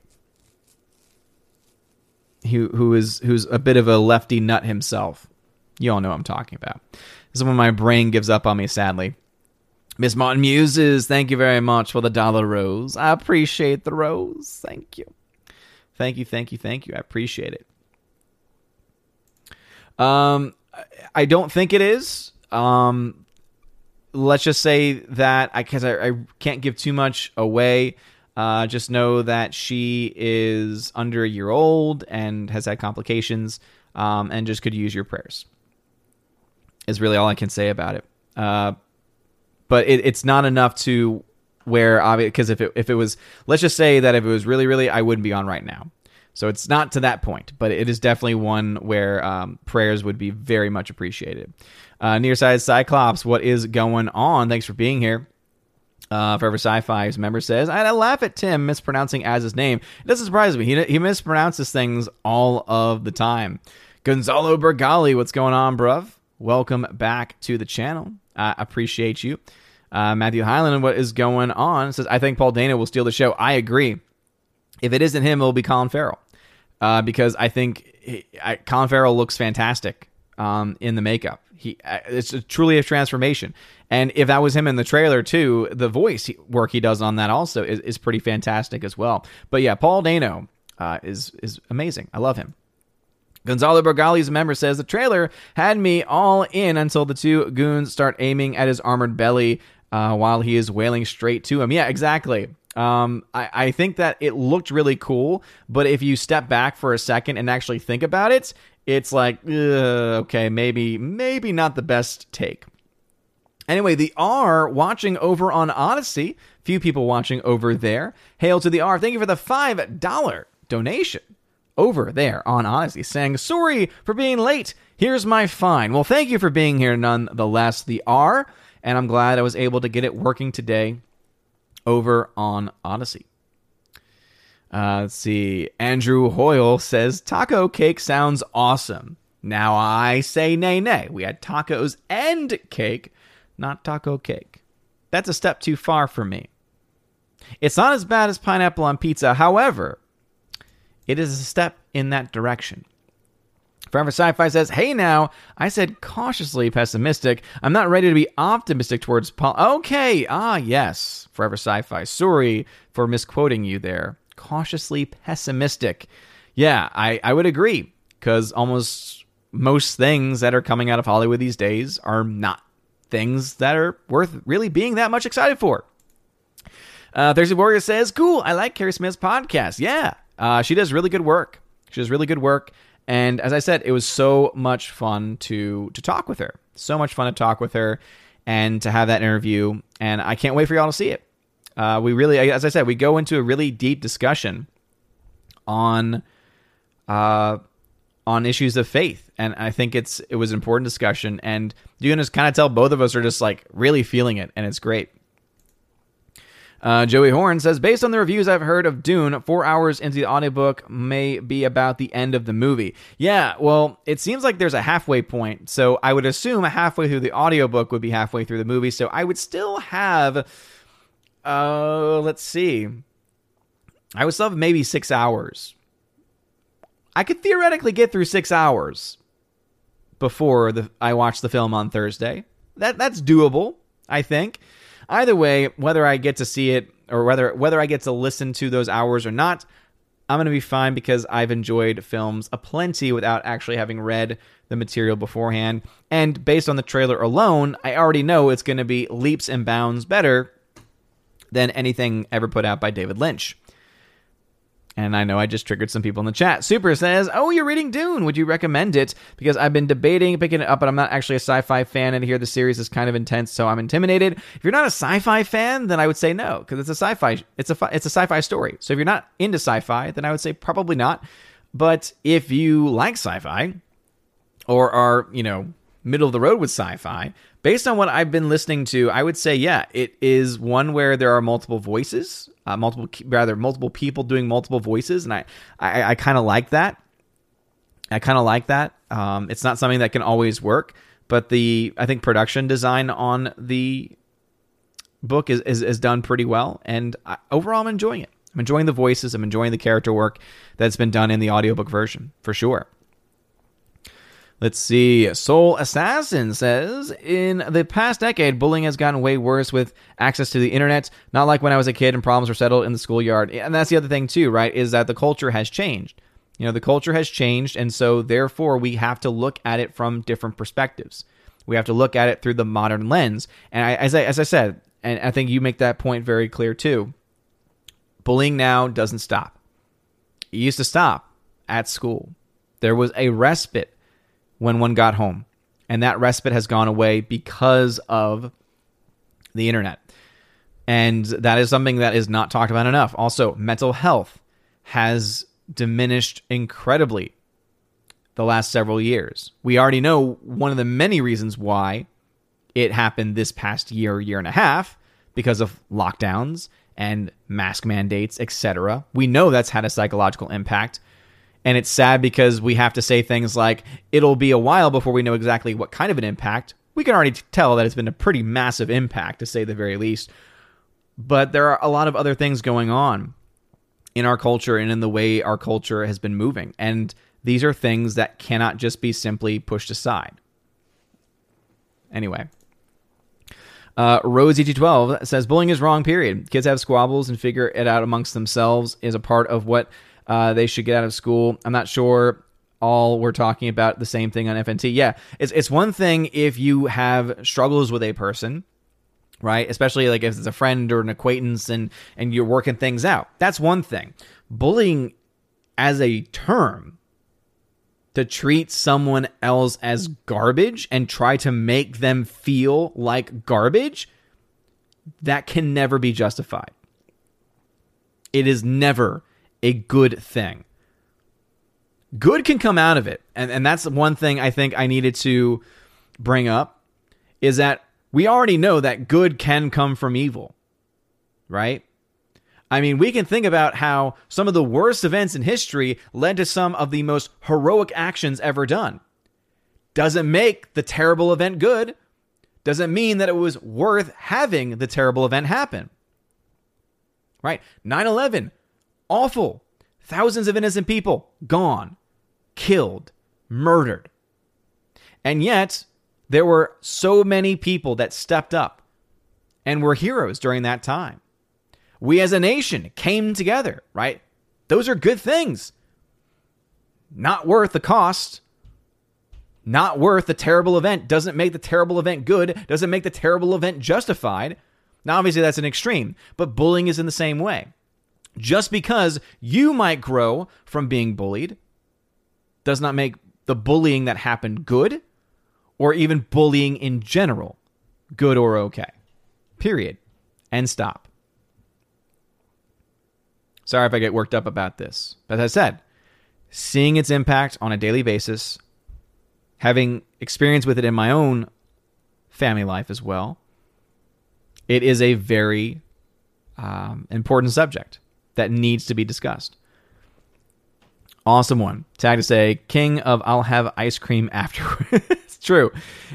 who who is who's a bit of a lefty nut himself you all know what i'm talking about this is when my brain gives up on me sadly Miss Martin Muses, thank you very much for the dollar rose. I appreciate the rose. Thank you. Thank you, thank you, thank you. I appreciate it. Um, I don't think it is. Um, let's just say that I because I, I, can't give too much away. Uh, just know that she is under a year old and has had complications, um, and just could use your prayers. Is really all I can say about it. Uh, but it, it's not enough to where because if it if it was let's just say that if it was really really I wouldn't be on right now. So it's not to that point, but it is definitely one where um, prayers would be very much appreciated. Uh, Nearside Cyclops, what is going on? Thanks for being here. Uh, Forever Sci-Fi's member says, I laugh at Tim mispronouncing as his name. It doesn't surprise me. He, he mispronounces things all of the time. Gonzalo Bergali, what's going on, bruv? Welcome back to the channel. I appreciate you. Uh, Matthew Highland, what is going on? Says, I think Paul Dano will steal the show. I agree. If it isn't him, it'll be Colin Farrell. Uh, because I think he, I, Colin Farrell looks fantastic um, in the makeup. He uh, it's a, truly a transformation. And if that was him in the trailer too, the voice work he does on that also is, is pretty fantastic as well. But yeah, Paul Dano uh, is is amazing. I love him. Gonzalo Borgali's member says the trailer had me all in until the two goons start aiming at his armored belly uh, while he is wailing straight to him. Yeah, exactly. Um, I, I think that it looked really cool, but if you step back for a second and actually think about it, it's like, okay, maybe, maybe not the best take. Anyway, the R watching over on Odysee. Few people watching over there. Hail to the R. Thank you for the $5 donation over there on Odysee saying, Sorry for being late. Here's my fine. Well, thank you for being here nonetheless, the R. And I'm glad I was able to get it working today over on Odysee. Uh, let's see. Andrew Hoyle says taco cake sounds awesome. Now I say nay, nay. We had tacos and cake, not taco cake. That's a step too far for me. It's not as bad as pineapple on pizza. However, it is a step in that direction. Forever Sci Fi says, Hey now, I said cautiously pessimistic. I'm not ready to be optimistic towards Paul. Okay, ah, yes. Forever Sci Fi. Sorry for misquoting you there. Cautiously pessimistic. Yeah, I, I would agree, because almost most things that are coming out of Hollywood these days are not things that are worth really being that much excited for. Uh, Thursday Warrior says, Cool, I like Keri Smith's podcast. Yeah, uh, she does really good work. She does really good work. And as I said, it was so much fun to to talk with her. So much fun to talk with her and to have that interview. And I can't wait for y'all to see it. Uh, we really, as I said, we go into a really deep discussion on uh, on issues of faith, and I think it's it was an important discussion. And you can just kind of tell both of us are just like really feeling it, and it's great. Uh, Joey Horn says, based on the reviews I've heard of Dune, four hours into the audiobook may be about the end of the movie. Yeah, well, it seems like there's a halfway point. So I would assume halfway through the audiobook would be halfway through the movie. So I would still have, uh, let's see, I would still have maybe six hours. I could theoretically get through six hours before the I watch the film on Thursday. That that's doable, I think. Either way, whether I get to see it or whether whether I get to listen to those hours or not, I'm going to be fine because I've enjoyed films aplenty without actually having read the material beforehand. And based on the trailer alone, I already know it's going to be leaps and bounds better than anything ever put out by David Lynch. And I know I just triggered some people in the chat. Super says, Oh, you're reading Dune. Would you recommend it? Because I've been debating picking it up, but I'm not actually a sci fi fan. And here the series is kind of intense, so I'm intimidated. If you're not a sci fi fan, then I would say no, because it's a sci fi it's a it's a sci fi story. So if you're not into sci fi, then I would say probably not. But if you like sci fi or are, you know, middle of the road with sci fi, based on what I've been listening to, I would say, yeah, it is one where there are multiple voices, uh, multiple rather multiple people doing multiple voices, and I I, I kind of like that. I kind of like that. Um, it's not something that can always work, but the I think production design on the book is is, is done pretty well, and I, overall, I'm enjoying it. I'm enjoying the voices. I'm enjoying the character work that's been done in the audiobook version for sure. Let's see. Soul Assassin says In the past decade, bullying has gotten way worse with access to the internet. Not like when I was a kid and problems were settled in the schoolyard. And that's the other thing, too, right? Is that the culture has changed. You know, the culture has changed. And so, therefore, we have to look at it from different perspectives. We have to look at it through the modern lens. And I, as, I, as I said, and I think you make that point very clear, too, bullying now doesn't stop. It used to stop at school. There was a respite when one got home. And that respite has gone away because of the internet. And that is something that is not talked about enough. Also, mental health has diminished incredibly the last several years. We already know one of the many reasons why it happened this past year, year and a half, because of lockdowns and mask mandates, etc. We know that's had a psychological impact and it's sad because we have to say things like, it'll be a while before we know exactly what kind of an impact. We can already tell that it's been a pretty massive impact, to say the very least. But there are a lot of other things going on in our culture and in the way our culture has been moving. And these are things that cannot just be simply pushed aside. Anyway. Uh, Rosie212 says bullying is wrong, period. Kids have squabbles and figure it out amongst themselves is a part of what uh, they should get out of school. I'm not sure all we're talking about the same thing on FNT. Yeah, it's, it's one thing if you have struggles with a person, right? Especially like if it's a friend or an acquaintance and, and you're working things out. That's one thing. Bullying as a term to treat someone else as garbage and try to make them feel like garbage, that can never be justified. It is never a good thing. Good can come out of it. And, and that's one thing I think I needed to bring up is that we already know that good can come from evil, right? I mean, we can think about how some of the worst events in history led to some of the most heroic actions ever done. Doesn't make the terrible event good. Doesn't mean that it was worth having the terrible event happen. Right? 9 11, awful. Thousands of innocent people gone, killed, murdered. And yet, there were so many people that stepped up and were heroes during that time. We as a nation came together, right? Those are good things. Not worth the cost. Not worth the terrible event. Doesn't make the terrible event good. Doesn't make the terrible event justified. Now, obviously, that's an extreme, but bullying is in the same way. Just because you might grow from being bullied does not make the bullying that happened good or even bullying in general good or okay. Period. And stop. Sorry if I get worked up about this. But as I said, seeing its impact on a daily basis, having experience with it in my own family life as well, it is a very um, important subject that needs to be discussed. Awesome one. Tag to say, King of I'll have ice cream afterwards. it's true,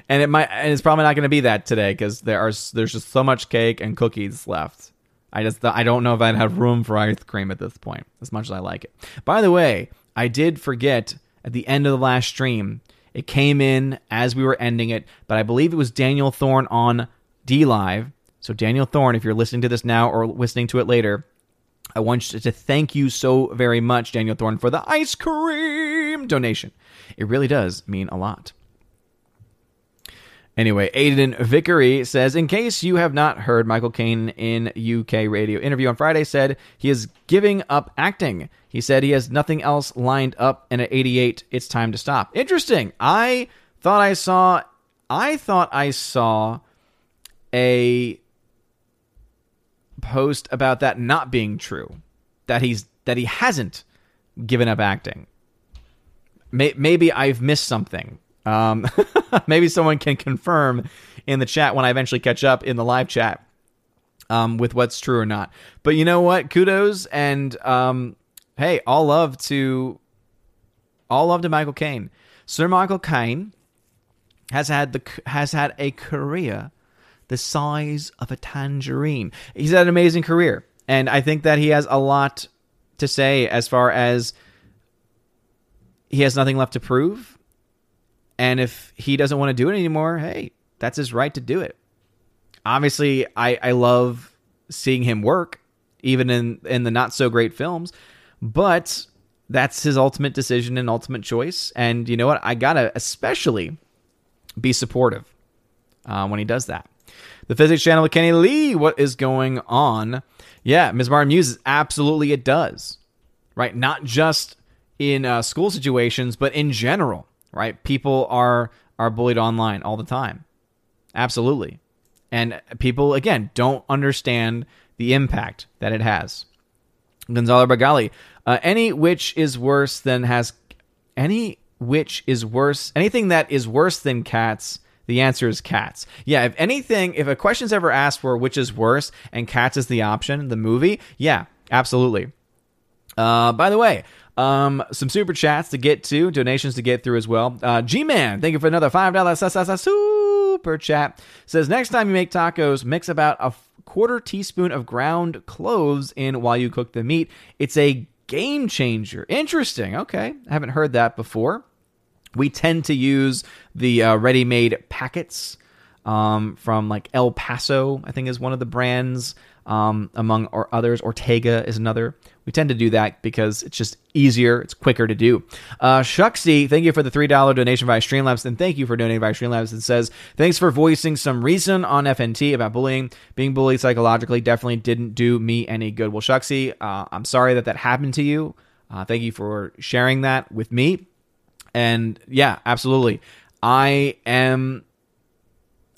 and it might, and it's probably not going to be that today because there are there's just so much cake and cookies left. I just I don't know if I'd have room for ice cream at this point, as much as I like it. By the way, I did forget at the end of the last stream. It came in as we were ending it, but I believe it was Daniel Thorne on DLive. So Daniel Thorne, if you're listening to this now or listening to it later, I want to thank you so very much, Daniel Thorne, for the ice cream donation. It really does mean a lot. Anyway, Aiden Vickery says, in case you have not heard, Michael Caine in UK radio interview on Friday said he is giving up acting. He said he has nothing else lined up, and at 88, it's time to stop. Interesting. I thought I saw, I thought I saw a post about that not being true. That he's that he hasn't given up acting. Maybe I've missed something um, maybe someone can confirm in the chat when I eventually catch up in the live chat um, with what's true or not. But you know what? Kudos and um, hey, all love to all love to Michael Caine. Sir Michael Caine has had the has had a career the size of a tangerine. He's had an amazing career, and I think that he has a lot to say as far as he has nothing left to prove and if he doesn't want to do it anymore, hey, that's his right to do it. Obviously, I, I love seeing him work, even in, in the not so great films, but that's his ultimate decision and ultimate choice. And you know what? I gotta especially be supportive uh, when he does that. The physics channel with Kenny Lee, what is going on? Yeah, Ms. Martin Muse, absolutely it does. Right? Not just in uh, school situations, but in general right? People are are bullied online all the time. Absolutely. And people again don't understand the impact that it has. Gonzalo Bagali, uh, any which is worse than has any which is worse anything that is worse than cats the answer is cats. Yeah, if anything, if a question's ever asked for which is worse and cats is the option, the movie, yeah, absolutely. Uh, by the way, um, some super chats to get to, donations to get through as well. Uh, G Man, thank you for another five dollar super chat. Says next time you make tacos, mix about a quarter teaspoon of ground cloves in while you cook the meat. It's a game changer. Interesting. Okay. I haven't heard that before. We tend to use the uh, ready made packets um, from like El Paso, I think is one of the brands. Um, among or others, Ortega is another. We tend to do that because it's just easier, it's quicker to do. Uh, thank you for the $3 donation via Streamlabs, and thank you for donating via Streamlabs. It says, thanks for voicing some reason on FNT about bullying. Being bullied psychologically definitely didn't do me any good. Well, Shucksy, uh, I'm sorry that that happened to you. Uh, thank you for sharing that with me. And yeah, absolutely. I am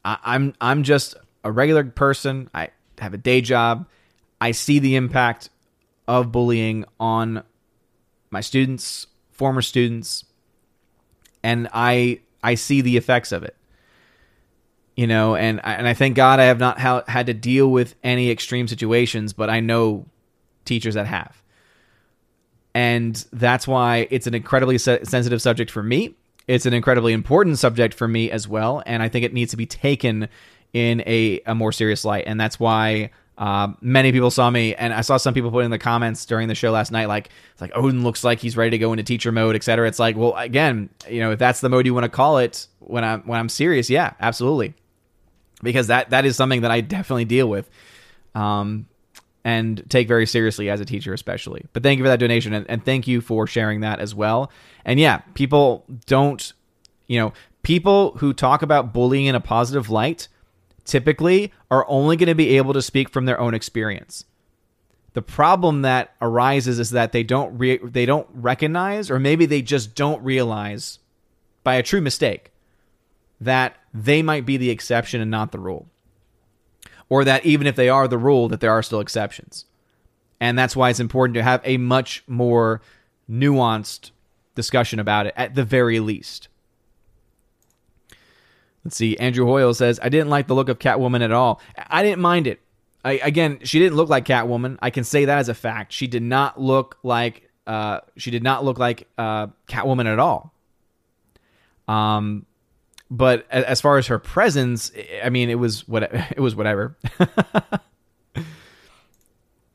I, I'm I'm just a regular person. I have a day job. I see the impact of bullying on my students, former students, and I I see the effects of it. You know, and and I thank God I have not ha- had to deal with any extreme situations, but I know teachers that have. And that's why it's an incredibly se- sensitive subject for me it's an incredibly important subject for me as well, and I think it needs to be taken in a, a more serious light. And that's why uh, many people saw me, and I saw some people put in the comments during the show last night, like, it's like Odin looks like he's ready to go into teacher mode, etc. It's like, well, again, you know, if that's the mode you want to call it, when I'm when I'm serious, yeah, absolutely, because that that is something that I definitely deal with. Um, and take very seriously as a teacher, especially. But thank you for that donation and, and thank you for sharing that as well. And yeah, people don't, you know, people who talk about bullying in a positive light typically are only going to be able to speak from their own experience. The problem that arises is that they don't re- they don't recognize or maybe they just don't realize by a true mistake that they might be the exception and not the rule or that even if they are the rule, that there are still exceptions. And that's why it's important to have a much more nuanced discussion about it at the very least. Let's see. Andrew Hoyle says, I didn't like the look of Catwoman at all. I didn't mind it. I, again, she didn't look like Catwoman. I can say that as a fact. She did not look like uh, she did not look like uh, Catwoman at all. Um, but as far as her presence, I mean, it was what it was whatever.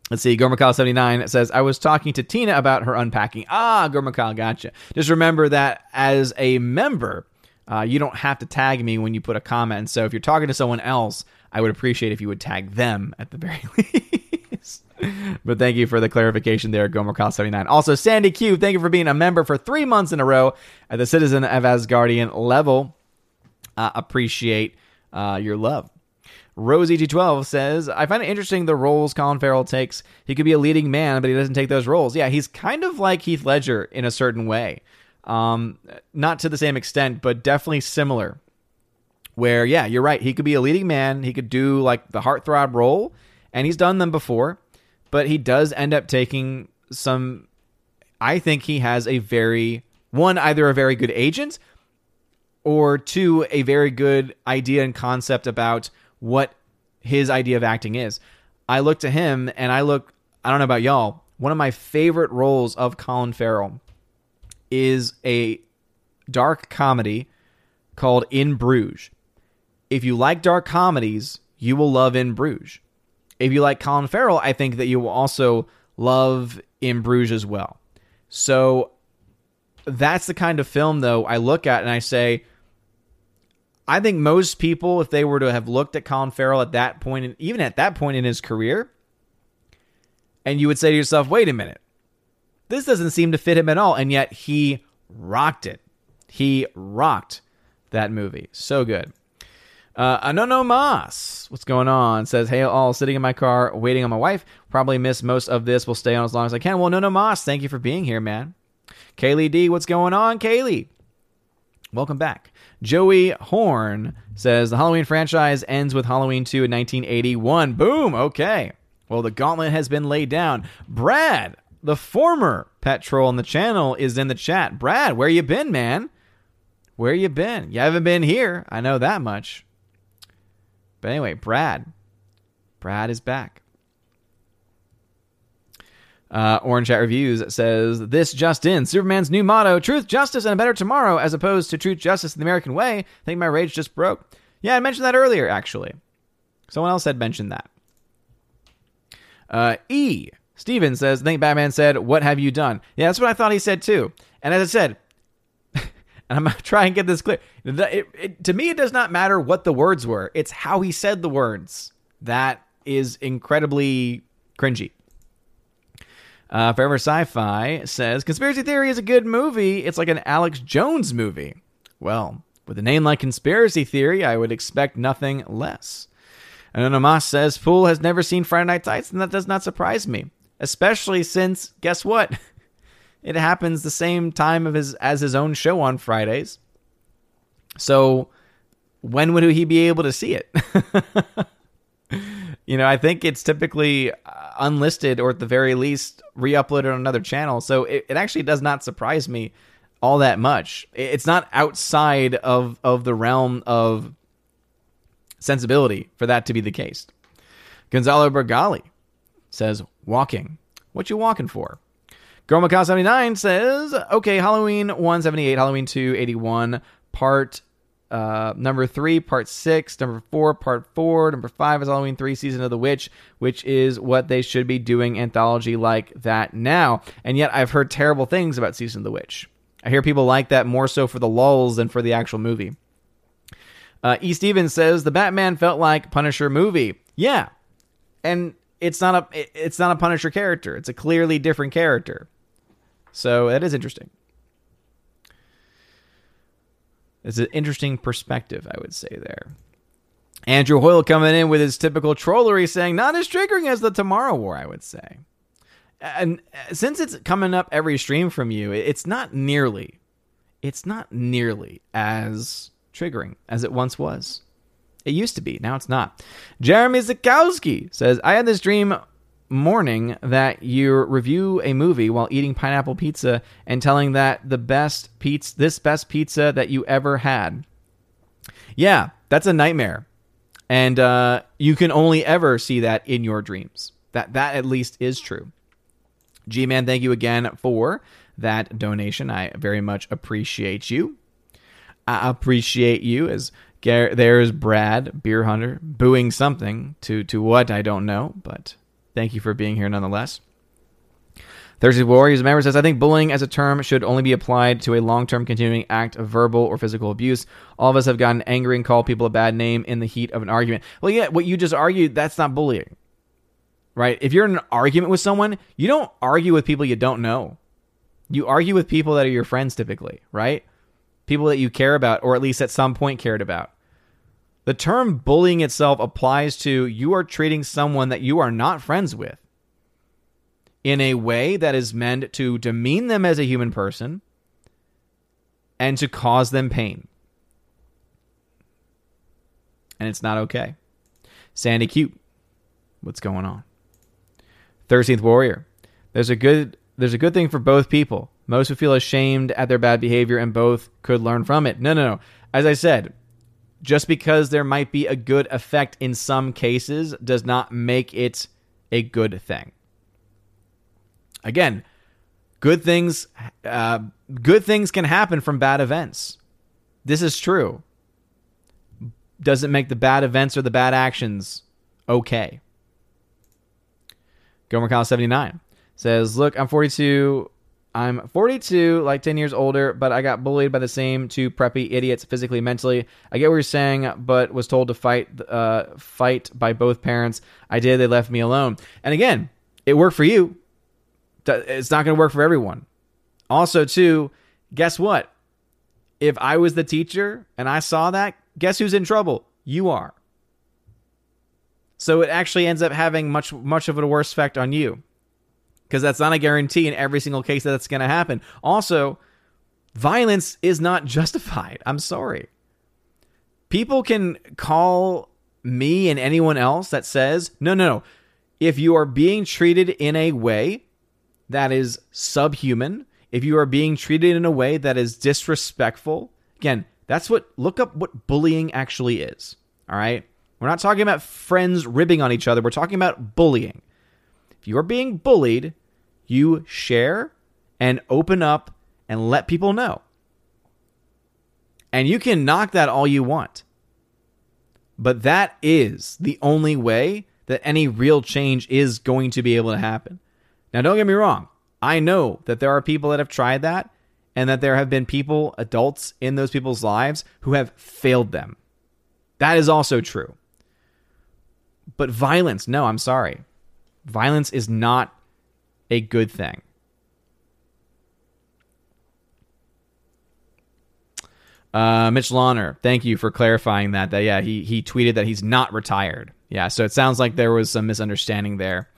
Let's see. Gormakal79 says, I was talking to Tina about her unpacking. Ah, Gormakal, gotcha. Just remember that as a member, uh, you don't have to tag me when you put a comment. So if you're talking to someone else, I would appreciate if you would tag them at the very least. but thank you for the clarification there, Gomercall79. Also, Sandy Q, thank you for being a member for three months in a row at the Citizen of Asgardian level uh, appreciate uh, your love. Rosie G12 says, I find it interesting the roles Colin Farrell takes. He could be a leading man, but he doesn't take those roles. Yeah, he's kind of like Heath Ledger in a certain way. Um, not to the same extent, but definitely similar. Where, yeah, you're right. He could be a leading man. He could do like the heartthrob role, and he's done them before, but he does end up taking some. I think he has a very, one, either a very good agent or two, a very good idea and concept about what his idea of acting is. I look to him and I look, I don't know about y'all, one of my favorite roles of Colin Farrell is a dark comedy called In Bruges. If you like dark comedies, you will love In Bruges. If you like Colin Farrell, I think that you will also love In Bruges as well. So that's the kind of film, though, I look at and I say, I think most people, if they were to have looked at Colin Farrell at that and even at that point in his career, and you would say to yourself, wait a minute, this doesn't seem to fit him at all. And yet he rocked it. He rocked that movie. So good. Uh, Anono Mas, what's going on? Says, hey, all sitting in my car waiting on my wife. Probably miss most of this. Will stay on as long as I can. Well, no, no, Mas, thank you for being here, man. Kaylee D, what's going on, Kaylee? Welcome back. Joey Horn says the Halloween franchise ends with Halloween 2 in 1981. Boom. Okay. Well, the gauntlet has been laid down. Brad, the former pet troll on the channel, is in the chat. Brad, where you been, man? Where you been? You haven't been here. I know that much. But anyway, Brad. Brad is back. Uh, Orange Chat Reviews says, This just in Superman's new motto truth, justice, and a better tomorrow, as opposed to truth, justice, and the American way. I think my rage just broke. Yeah, I mentioned that earlier, actually. Someone else had mentioned that. Uh, e Steven says, I think Batman said, What have you done? Yeah, that's what I thought he said too. And as I said, and I'm going to try and get this clear. It, it, to me, it does not matter what the words were, it's how he said the words. That is incredibly cringy. Uh, Forever Sci Fi says Conspiracy Theory is a good movie. It's like an Alex Jones movie. Well, with a name like Conspiracy Theory, I would expect nothing less. Anonymous says Fool has never seen Friday Night Lights, and that does not surprise me, especially since guess what? It happens the same time of his as his own show on Fridays. So when would he be able to see it? you know, I think it's typically uh, unlisted or at the very least re-uploaded on another channel. So it, it actually does not surprise me all that much. It's not outside of of the realm of sensibility for that to be the case. Gonzalo Bergali says, "Walking. What you walking for?" Girl 79 says, "Okay, Halloween 178, Halloween 281, part uh, number three, part six, number four, part four, number five is Halloween three, season of the witch, which is what they should be doing anthology like that now. And yet, I've heard terrible things about season of the witch. I hear people like that more so for the lulls than for the actual movie. Uh, E. Stevens says the Batman felt like Punisher movie. Yeah, and it's not a it's not a Punisher character. It's a clearly different character. So that is interesting. It's an interesting perspective, I would say there. Andrew Hoyle coming in with his typical trollery saying, not as triggering as the Tomorrow War, I would say. And uh, since it's coming up every stream from you, it's not nearly, it's not nearly as triggering as it once was. It used to be, now it's not. Jeremy Zakowski says, I had this dream morning that you review a movie while eating pineapple pizza and telling that the best pizza this best pizza that you ever had. Yeah, that's a nightmare. And uh, you can only ever see that in your dreams. That that at least is true. G Man, thank you again for that donation. I very much appreciate you. I appreciate you as there's Brad Beer Hunter booing something to to what I don't know, but Thank you for being here nonetheless. Thursday Warriors member says, I think bullying as a term should only be applied to a long term continuing act of verbal or physical abuse. All of us have gotten angry and called people a bad name in the heat of an argument. Well, yeah, what you just argued, that's not bullying. Right? If you're in an argument with someone, you don't argue with people you don't know. You argue with people that are your friends typically, right? People that you care about, or at least at some point cared about. The term bullying itself applies to you are treating someone that you are not friends with in a way that is meant to demean them as a human person and to cause them pain. And it's not okay. Sandy Cute, what's going on? 13th Warrior. There's a good there's a good thing for both people. Most would feel ashamed at their bad behavior and both could learn from it. No, no, no. As I said, just because there might be a good effect in some cases does not make it a good thing. Again, good things uh, good things can happen from bad events. This is true. Doesn't make the bad events or the bad actions okay. Gomer Kyle 79 says, Look, I'm 42 I'm 42, like 10 years older, but I got bullied by the same two preppy idiots physically, mentally. I get what you're saying, but was told to fight, uh, fight by both parents. I did. They left me alone. And again, it worked for you. It's not going to work for everyone. Also, too, guess what? If I was the teacher and I saw that, guess who's in trouble? You are. So it actually ends up having much much of a worse effect on you because that's not a guarantee in every single case that that's going to happen. Also, violence is not justified. I'm sorry. People can call me and anyone else that says, no, no, no. If you are being treated in a way that is subhuman, if you are being treated in a way that is disrespectful, again, that's what, look up what bullying actually is. All right. We're not talking about friends ribbing on each other. We're talking about bullying. If you are being bullied, you share and open up and let people know. And you can knock that all you want. But that is the only way that any real change is going to be able to happen. Now, don't get me wrong. I know that there are people that have tried that and that there have been people, adults in those people's lives who have failed them. That is also true. But violence, no, I'm sorry. Violence is not a good thing. Uh, Mitch Lawner, thank you for clarifying that. That yeah, he he tweeted that he's not retired. Yeah, so it sounds like there was some misunderstanding there.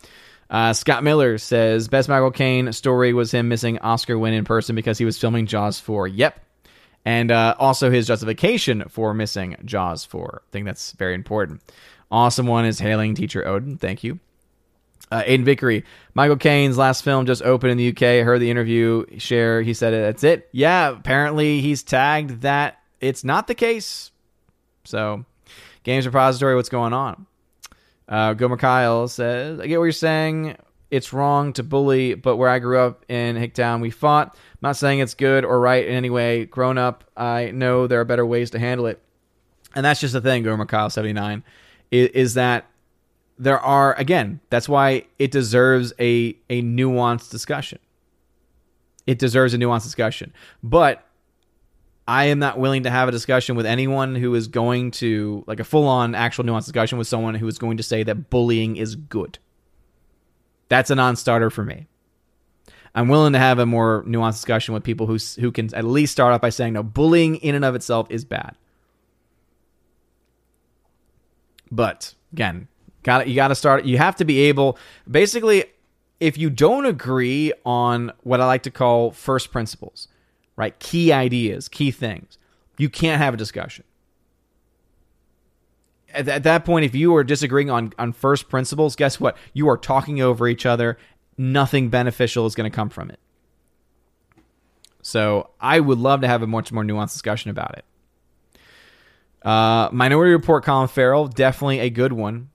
Uh, Scott Miller says best Michael Caine story was him missing Oscar win in person because he was filming Jaws 4. Yep, and uh, also his justification for missing Jaws 4. I think that's very important. Awesome one is hailing teacher Odin. Thank you. Uh, Aiden Vickery, Michael Caine's last film just opened in the UK. I heard the interview share. He said, That's it. Yeah, apparently he's tagged that it's not the case. So, Games Repository, what's going on? Uh, Gomer Kyle says, I get what you're saying. It's wrong to bully, but where I grew up in Hicktown, we fought. I'm not saying it's good or right in any way. Grown up, I know there are better ways to handle it. And that's just the thing, Gomer Kyle 79, is, is that there are again that's why it deserves a a nuanced discussion. It deserves a nuanced discussion. But i am not willing to have a discussion with anyone who is going to like a full-on actual nuanced discussion with someone who is going to say that bullying is good. That's a non-starter for me. I'm willing to have a more nuanced discussion with people who who can at least start off by saying no bullying in and of itself is bad. But again Got you got to start. You have to be able. Basically, if you don't agree on what I like to call first principles, right? Key ideas, key things, you can't have a discussion. At, at that point, if you are disagreeing on on first principles, guess what? You are talking over each other. Nothing beneficial is going to come from it. So I would love to have a much more nuanced discussion about it. Uh, Minority Report Colin Farrell, definitely a good one.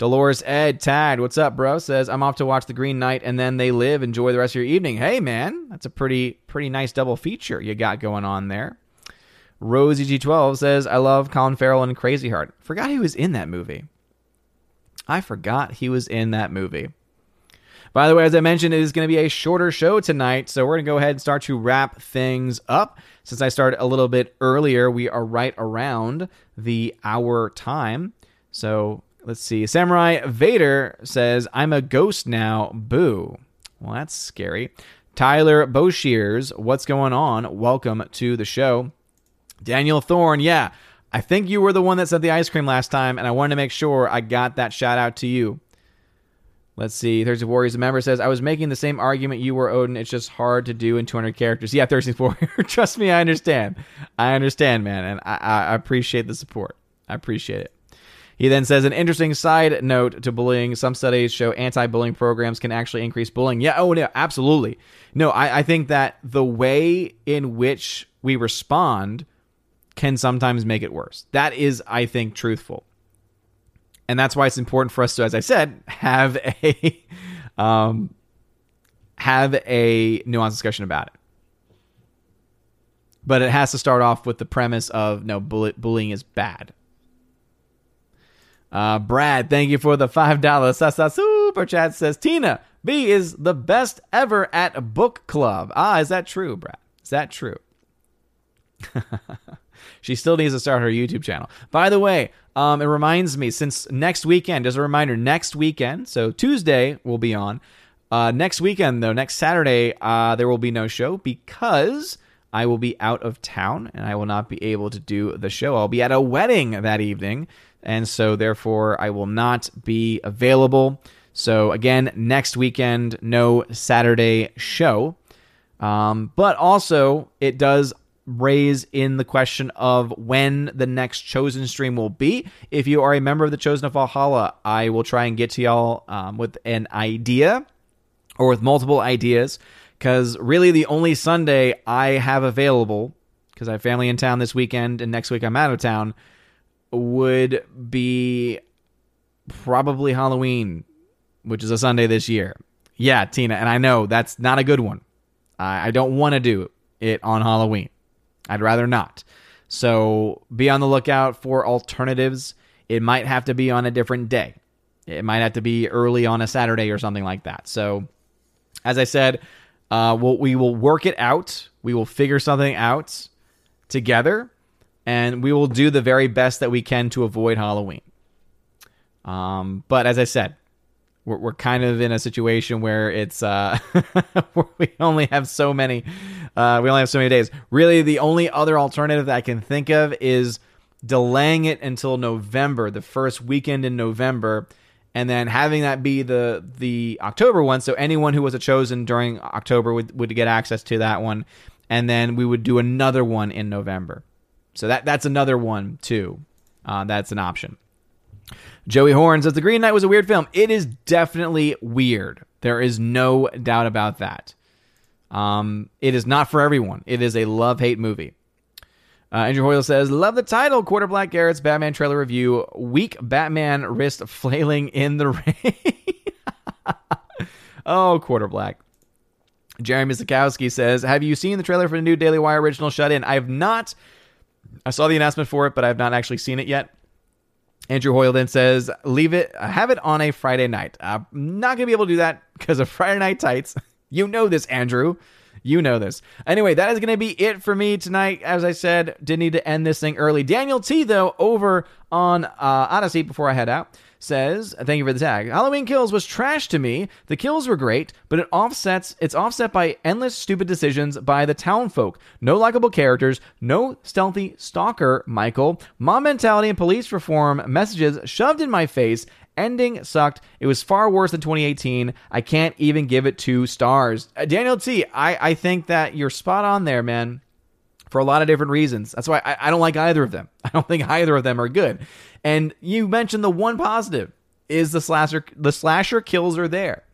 Dolores Ed Tad, what's up, bro? Says I'm off to watch The Green Knight and then They Live. Enjoy the rest of your evening. Hey, man, that's a pretty pretty nice double feature you got going on there. Rosie G12 says I love Colin Farrell and Crazy Heart. Forgot he was in that movie. I forgot he was in that movie. By the way, as I mentioned, it is going to be a shorter show tonight, so we're going to go ahead and start to wrap things up. Since I started a little bit earlier, we are right around the hour time. So Let's see. Samurai Vader says, I'm a ghost now. Boo. Well, that's scary. Tyler Boshears, what's going on? Welcome to the show. Daniel Thorne, yeah. I think you were the one that said the ice cream last time, and I wanted to make sure I got that shout out to you. Let's see. Thursday Warriors, member says, I was making the same argument you were, Odin. It's just hard to do in 200 characters. Yeah, Thursday Warrior. Trust me, I understand. I understand, man, and I, I appreciate the support. I appreciate it. He then says an interesting side note to bullying. Some studies show anti-bullying programs can actually increase bullying. Yeah, oh no, absolutely. No, I, I think that the way in which we respond can sometimes make it worse. That is, I think, truthful. And that's why it's important for us to, as I said, have a um, have a nuanced discussion about it. But it has to start off with the premise of no, bullying is bad. Uh, Brad, thank you for the $5 super chat. Says Tina B is the best ever at book club. Ah, is that true, Brad? Is that true? she still needs to start her YouTube channel. By the way, um, it reminds me since next weekend, as a reminder, next weekend, so Tuesday will be on. Uh, next weekend, though, next Saturday, uh, there will be no show because I will be out of town and I will not be able to do the show. I'll be at a wedding that evening and so therefore I will not be available. So again, next weekend, no Saturday show. Um, but also, it does raise in the question of when the next chosen stream will be. If you are a member of the Chosen of Valhalla, I will try and get to y'all um, with an idea or with multiple ideas. Because really, the only Sunday I have available, because I have family in town this weekend and next week I'm out of town, would be probably Halloween, which is a Sunday this year. Yeah, Tina, and I know that's not a good one. I, I don't want to do it on Halloween. I'd rather not. So be on the lookout for alternatives. It might have to be on a different day. It might have to be early on a Saturday or something like that. So as I said, uh, we'll, we will work it out. We will figure something out together, and we will do the very best that we can to avoid Halloween. Um, but as I said, we're, we're kind of in a situation where it's uh, we only have so many, uh, we only have so many days. Really, the only other alternative that I can think of is delaying it until November, the first weekend in November, and then having that be the the October one. So anyone who was chosen during October would, would get access to that one, and then we would do another one in November. So that that's another one too. Uh, that's an option. Joey Horn says the Green Knight was a weird film. It is definitely weird. There is no doubt about that. Um, it is not for everyone. It is a love hate movie. Uh, Andrew Hoyle says, Love the title, Quarter Black Garrett's Batman trailer review. Weak Batman wrist flailing in the rain. oh, Quarter Black. Jeremy Sikowski says, Have you seen the trailer for the new Daily Wire original Shut In? I have not. I saw the announcement for it, but I have not actually seen it yet. Andrew Hoyle then says, Leave it, have it on a Friday night. I'm not to be able to do that because of Friday Night Tights. you know this, Andrew. You know this. Anyway, that is to be it for me tonight. As I said, didn't need to end this thing early. Daniel T, though, over on uh, Odysee before I head out, says, "Thank you for the tag. Halloween Kills was trash to me. The kills were great, but it offsets. It's offset by endless stupid decisions by the town folk. No likable characters. No stealthy stalker. Michael. Mom mentality and police reform messages shoved in my face." Ending sucked. It was far worse than 2018. I can't even give it two stars. Uh, Daniel T, I, I think that you're spot on there, man, for a lot of different reasons. That's why I, I don't like either of them. I don't think either of them are good. And you mentioned the one positive is the slasher the slasher kills are there,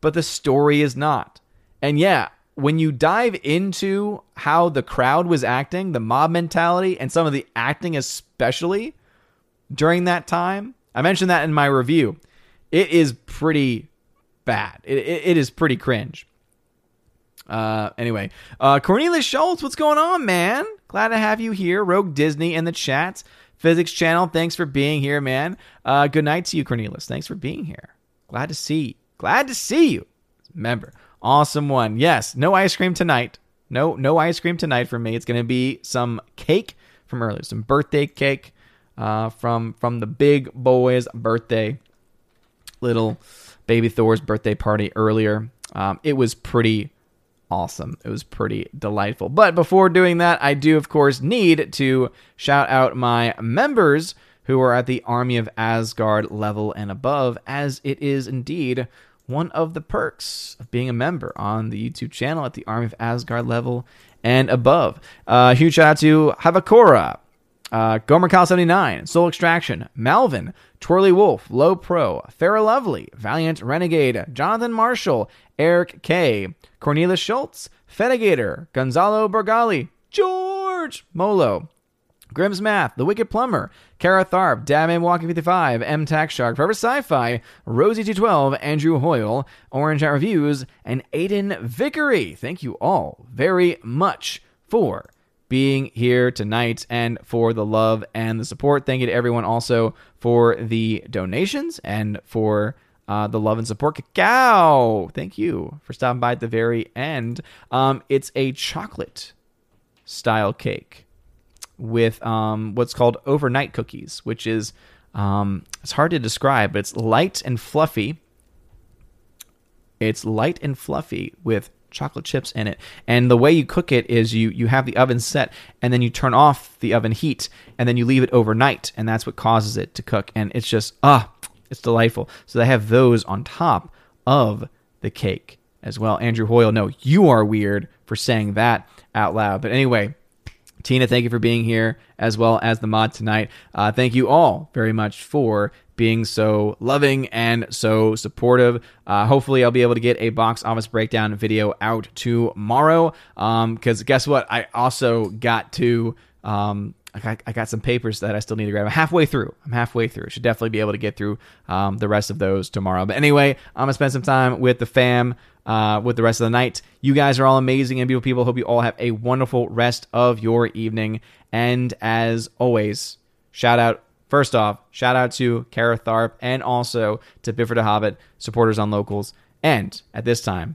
but the story is not. And yeah, when you dive into how the crowd was acting, the mob mentality, and some of the acting, especially during that time, I mentioned that in my review. It is pretty bad. It, it, it is pretty cringe. Uh, anyway, uh, Cornelius Schultz, what's going on, man? Glad to have you here. Rogue Disney in the chat. Physics Channel, thanks for being here, man. Uh, good night to you, Cornelius. Thanks for being here. Glad to see you. Glad to see you. Member. awesome one. Yes, no ice cream tonight. No, no ice cream tonight for me. It's gonna be some cake from earlier, some birthday cake uh, from from the big boy's birthday, little baby Thor's birthday party earlier. Um, it was pretty awesome. It was pretty delightful. But before doing that, I do of course need to shout out my members who are at the Army of Asgard level and above, as it is indeed one of the perks of being a member on the YouTube channel at the Army of Asgard level and above. Uh, huge shout out to Havakora, uh, Gomer Cal 79, Soul Extraction, Malvin, Twirly Wolf, Low Pro, Farrah Lovely, Valiant Renegade, Jonathan Marshall, Eric K, Cornelius Schultz, Fedigator, Gonzalo Bergali, George Molo, Grimm's Math, The Wicked Plumber, Kara Tharp, Dabman Walking 55, M Tax Shark, Forever Sci Fi, Rosie212, Andrew Hoyle, Orange Out Reviews, and Aiden Vickery. Thank you all very much for being here tonight and for the love and the support. Thank you to everyone also for the donations and for uh, the love and support. Cacao, thank you for stopping by at the very end. Um, it's a chocolate style cake with um, what's called overnight cookies, which is um, it's hard to describe, but it's light and fluffy. It's light and fluffy with chocolate chips in it. And the way you cook it is you you have the oven set and then you turn off the oven heat and then you leave it overnight and that's what causes it to cook and it's just ah it's delightful. So they have those on top of the cake as well. Andrew Hoyle, no, you are weird for saying that out loud. But anyway, Tina, thank you for being here as well as the mod tonight. Uh, thank you all very much for being so loving and so supportive. Uh, hopefully, I'll be able to get a box office breakdown video out tomorrow. Because um, guess what? I also got to. Um, I got, I got, some papers that I still need to grab. I'm halfway through. I'm halfway through. Should definitely be able to get through um, the rest of those tomorrow. But anyway, I'm gonna spend some time with the fam. Uh, with the rest of the night. You guys are all amazing and beautiful people. Hope you all have a wonderful rest of your evening. And as always, shout out First off, shout out to Kara Tharp and also to Bifford the Hobbit, supporters on locals. And at this time,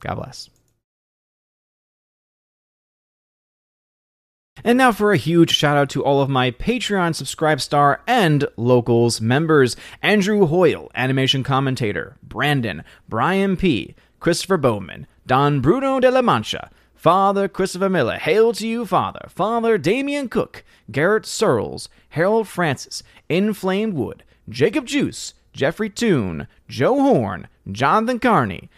God bless. And now for a huge shout out to all of my Patreon Subscribe Star and Locals members. Andrew Hoyle, animation commentator, Brandon, Brian P., Christopher Bowman, Don Bruno de la Mancha, Father Christopher Miller, hail to you, Father, Father Damian Cook, Garrett Searles, Harold Francis, Inflamed Wood, Jacob Juice, Jeffrey Toon, Joe Horn, Jonathan Carney,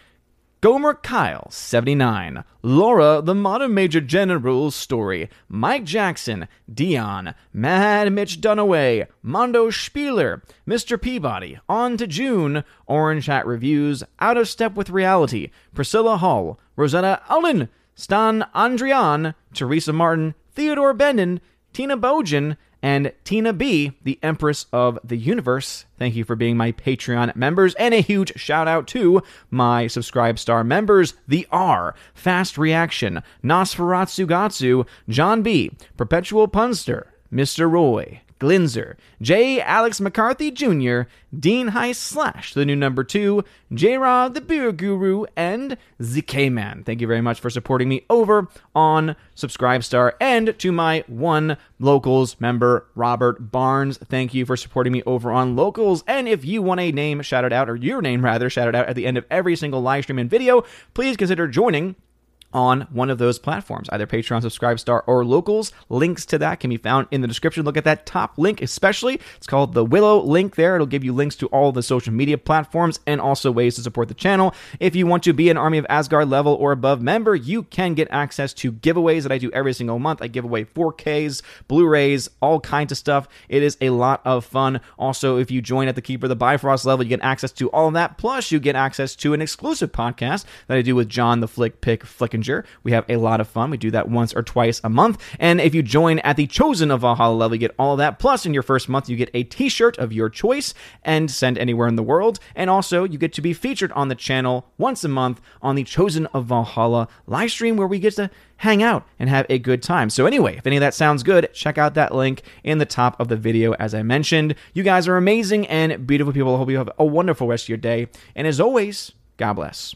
Gomer Kyle, 79. Laura, the Modern Major General's story. Mike Jackson. Dion. Mad Mitch Dunaway. Mondo Spieler. Mr. Peabody. On to June. Orange Hat Reviews. Out of Step with Reality. Priscilla Hall. Rosetta Allen. Stan Andrian. Teresa Martin. Theodore Benden. Tina Bojan and Tina B, the Empress of the Universe. Thank you for being my Patreon members, and a huge shout out to my Subscribe Star members The R, Fast Reaction, Nosferatu Gatsu, John B, Perpetual Punster, Mr. Roy, Glinzer, J. Alex McCarthy Jr., Dean Heiss Slash, the new number two, J. Rod the Beer Guru, and ZK Man. Thank you very much for supporting me over on Subscribestar. And to my one Locals member, Robert Barnes, thank you for supporting me over on Locals. And if you want a name shouted out, or your name rather, shouted out at the end of every single live stream and video, please consider joining on one of those platforms, either Patreon, Subscribestar, or Locals. Links to that can be found in the description. Look at that top link, especially. It's called the Willow link there. It'll give you links to all the social media platforms and also ways to support the channel. If you want to be an Army of Asgard level or above member, you can get access to giveaways that I do every single month. I give away 4Ks, Blu rays, all kinds of stuff. It is a lot of fun. Also, if you join at the Keeper of the Bifrost level, you get access to all of that. Plus, you get access to an exclusive podcast that I do with John the Flick Pick Flickin' we have a lot of fun. We do that once or twice a month. And if you join at the Chosen of Valhalla level, you get all of that. Plus, in your first month, you get a t shirt of your choice and send anywhere in the world. And also, you get to be featured on the channel once a month on the Chosen of Valhalla live stream where we get to hang out and have a good time. So, anyway, if any of that sounds good, check out that link in the top of the video, as I mentioned. You guys are amazing and beautiful people. I hope you have a wonderful rest of your day. And as always, God bless.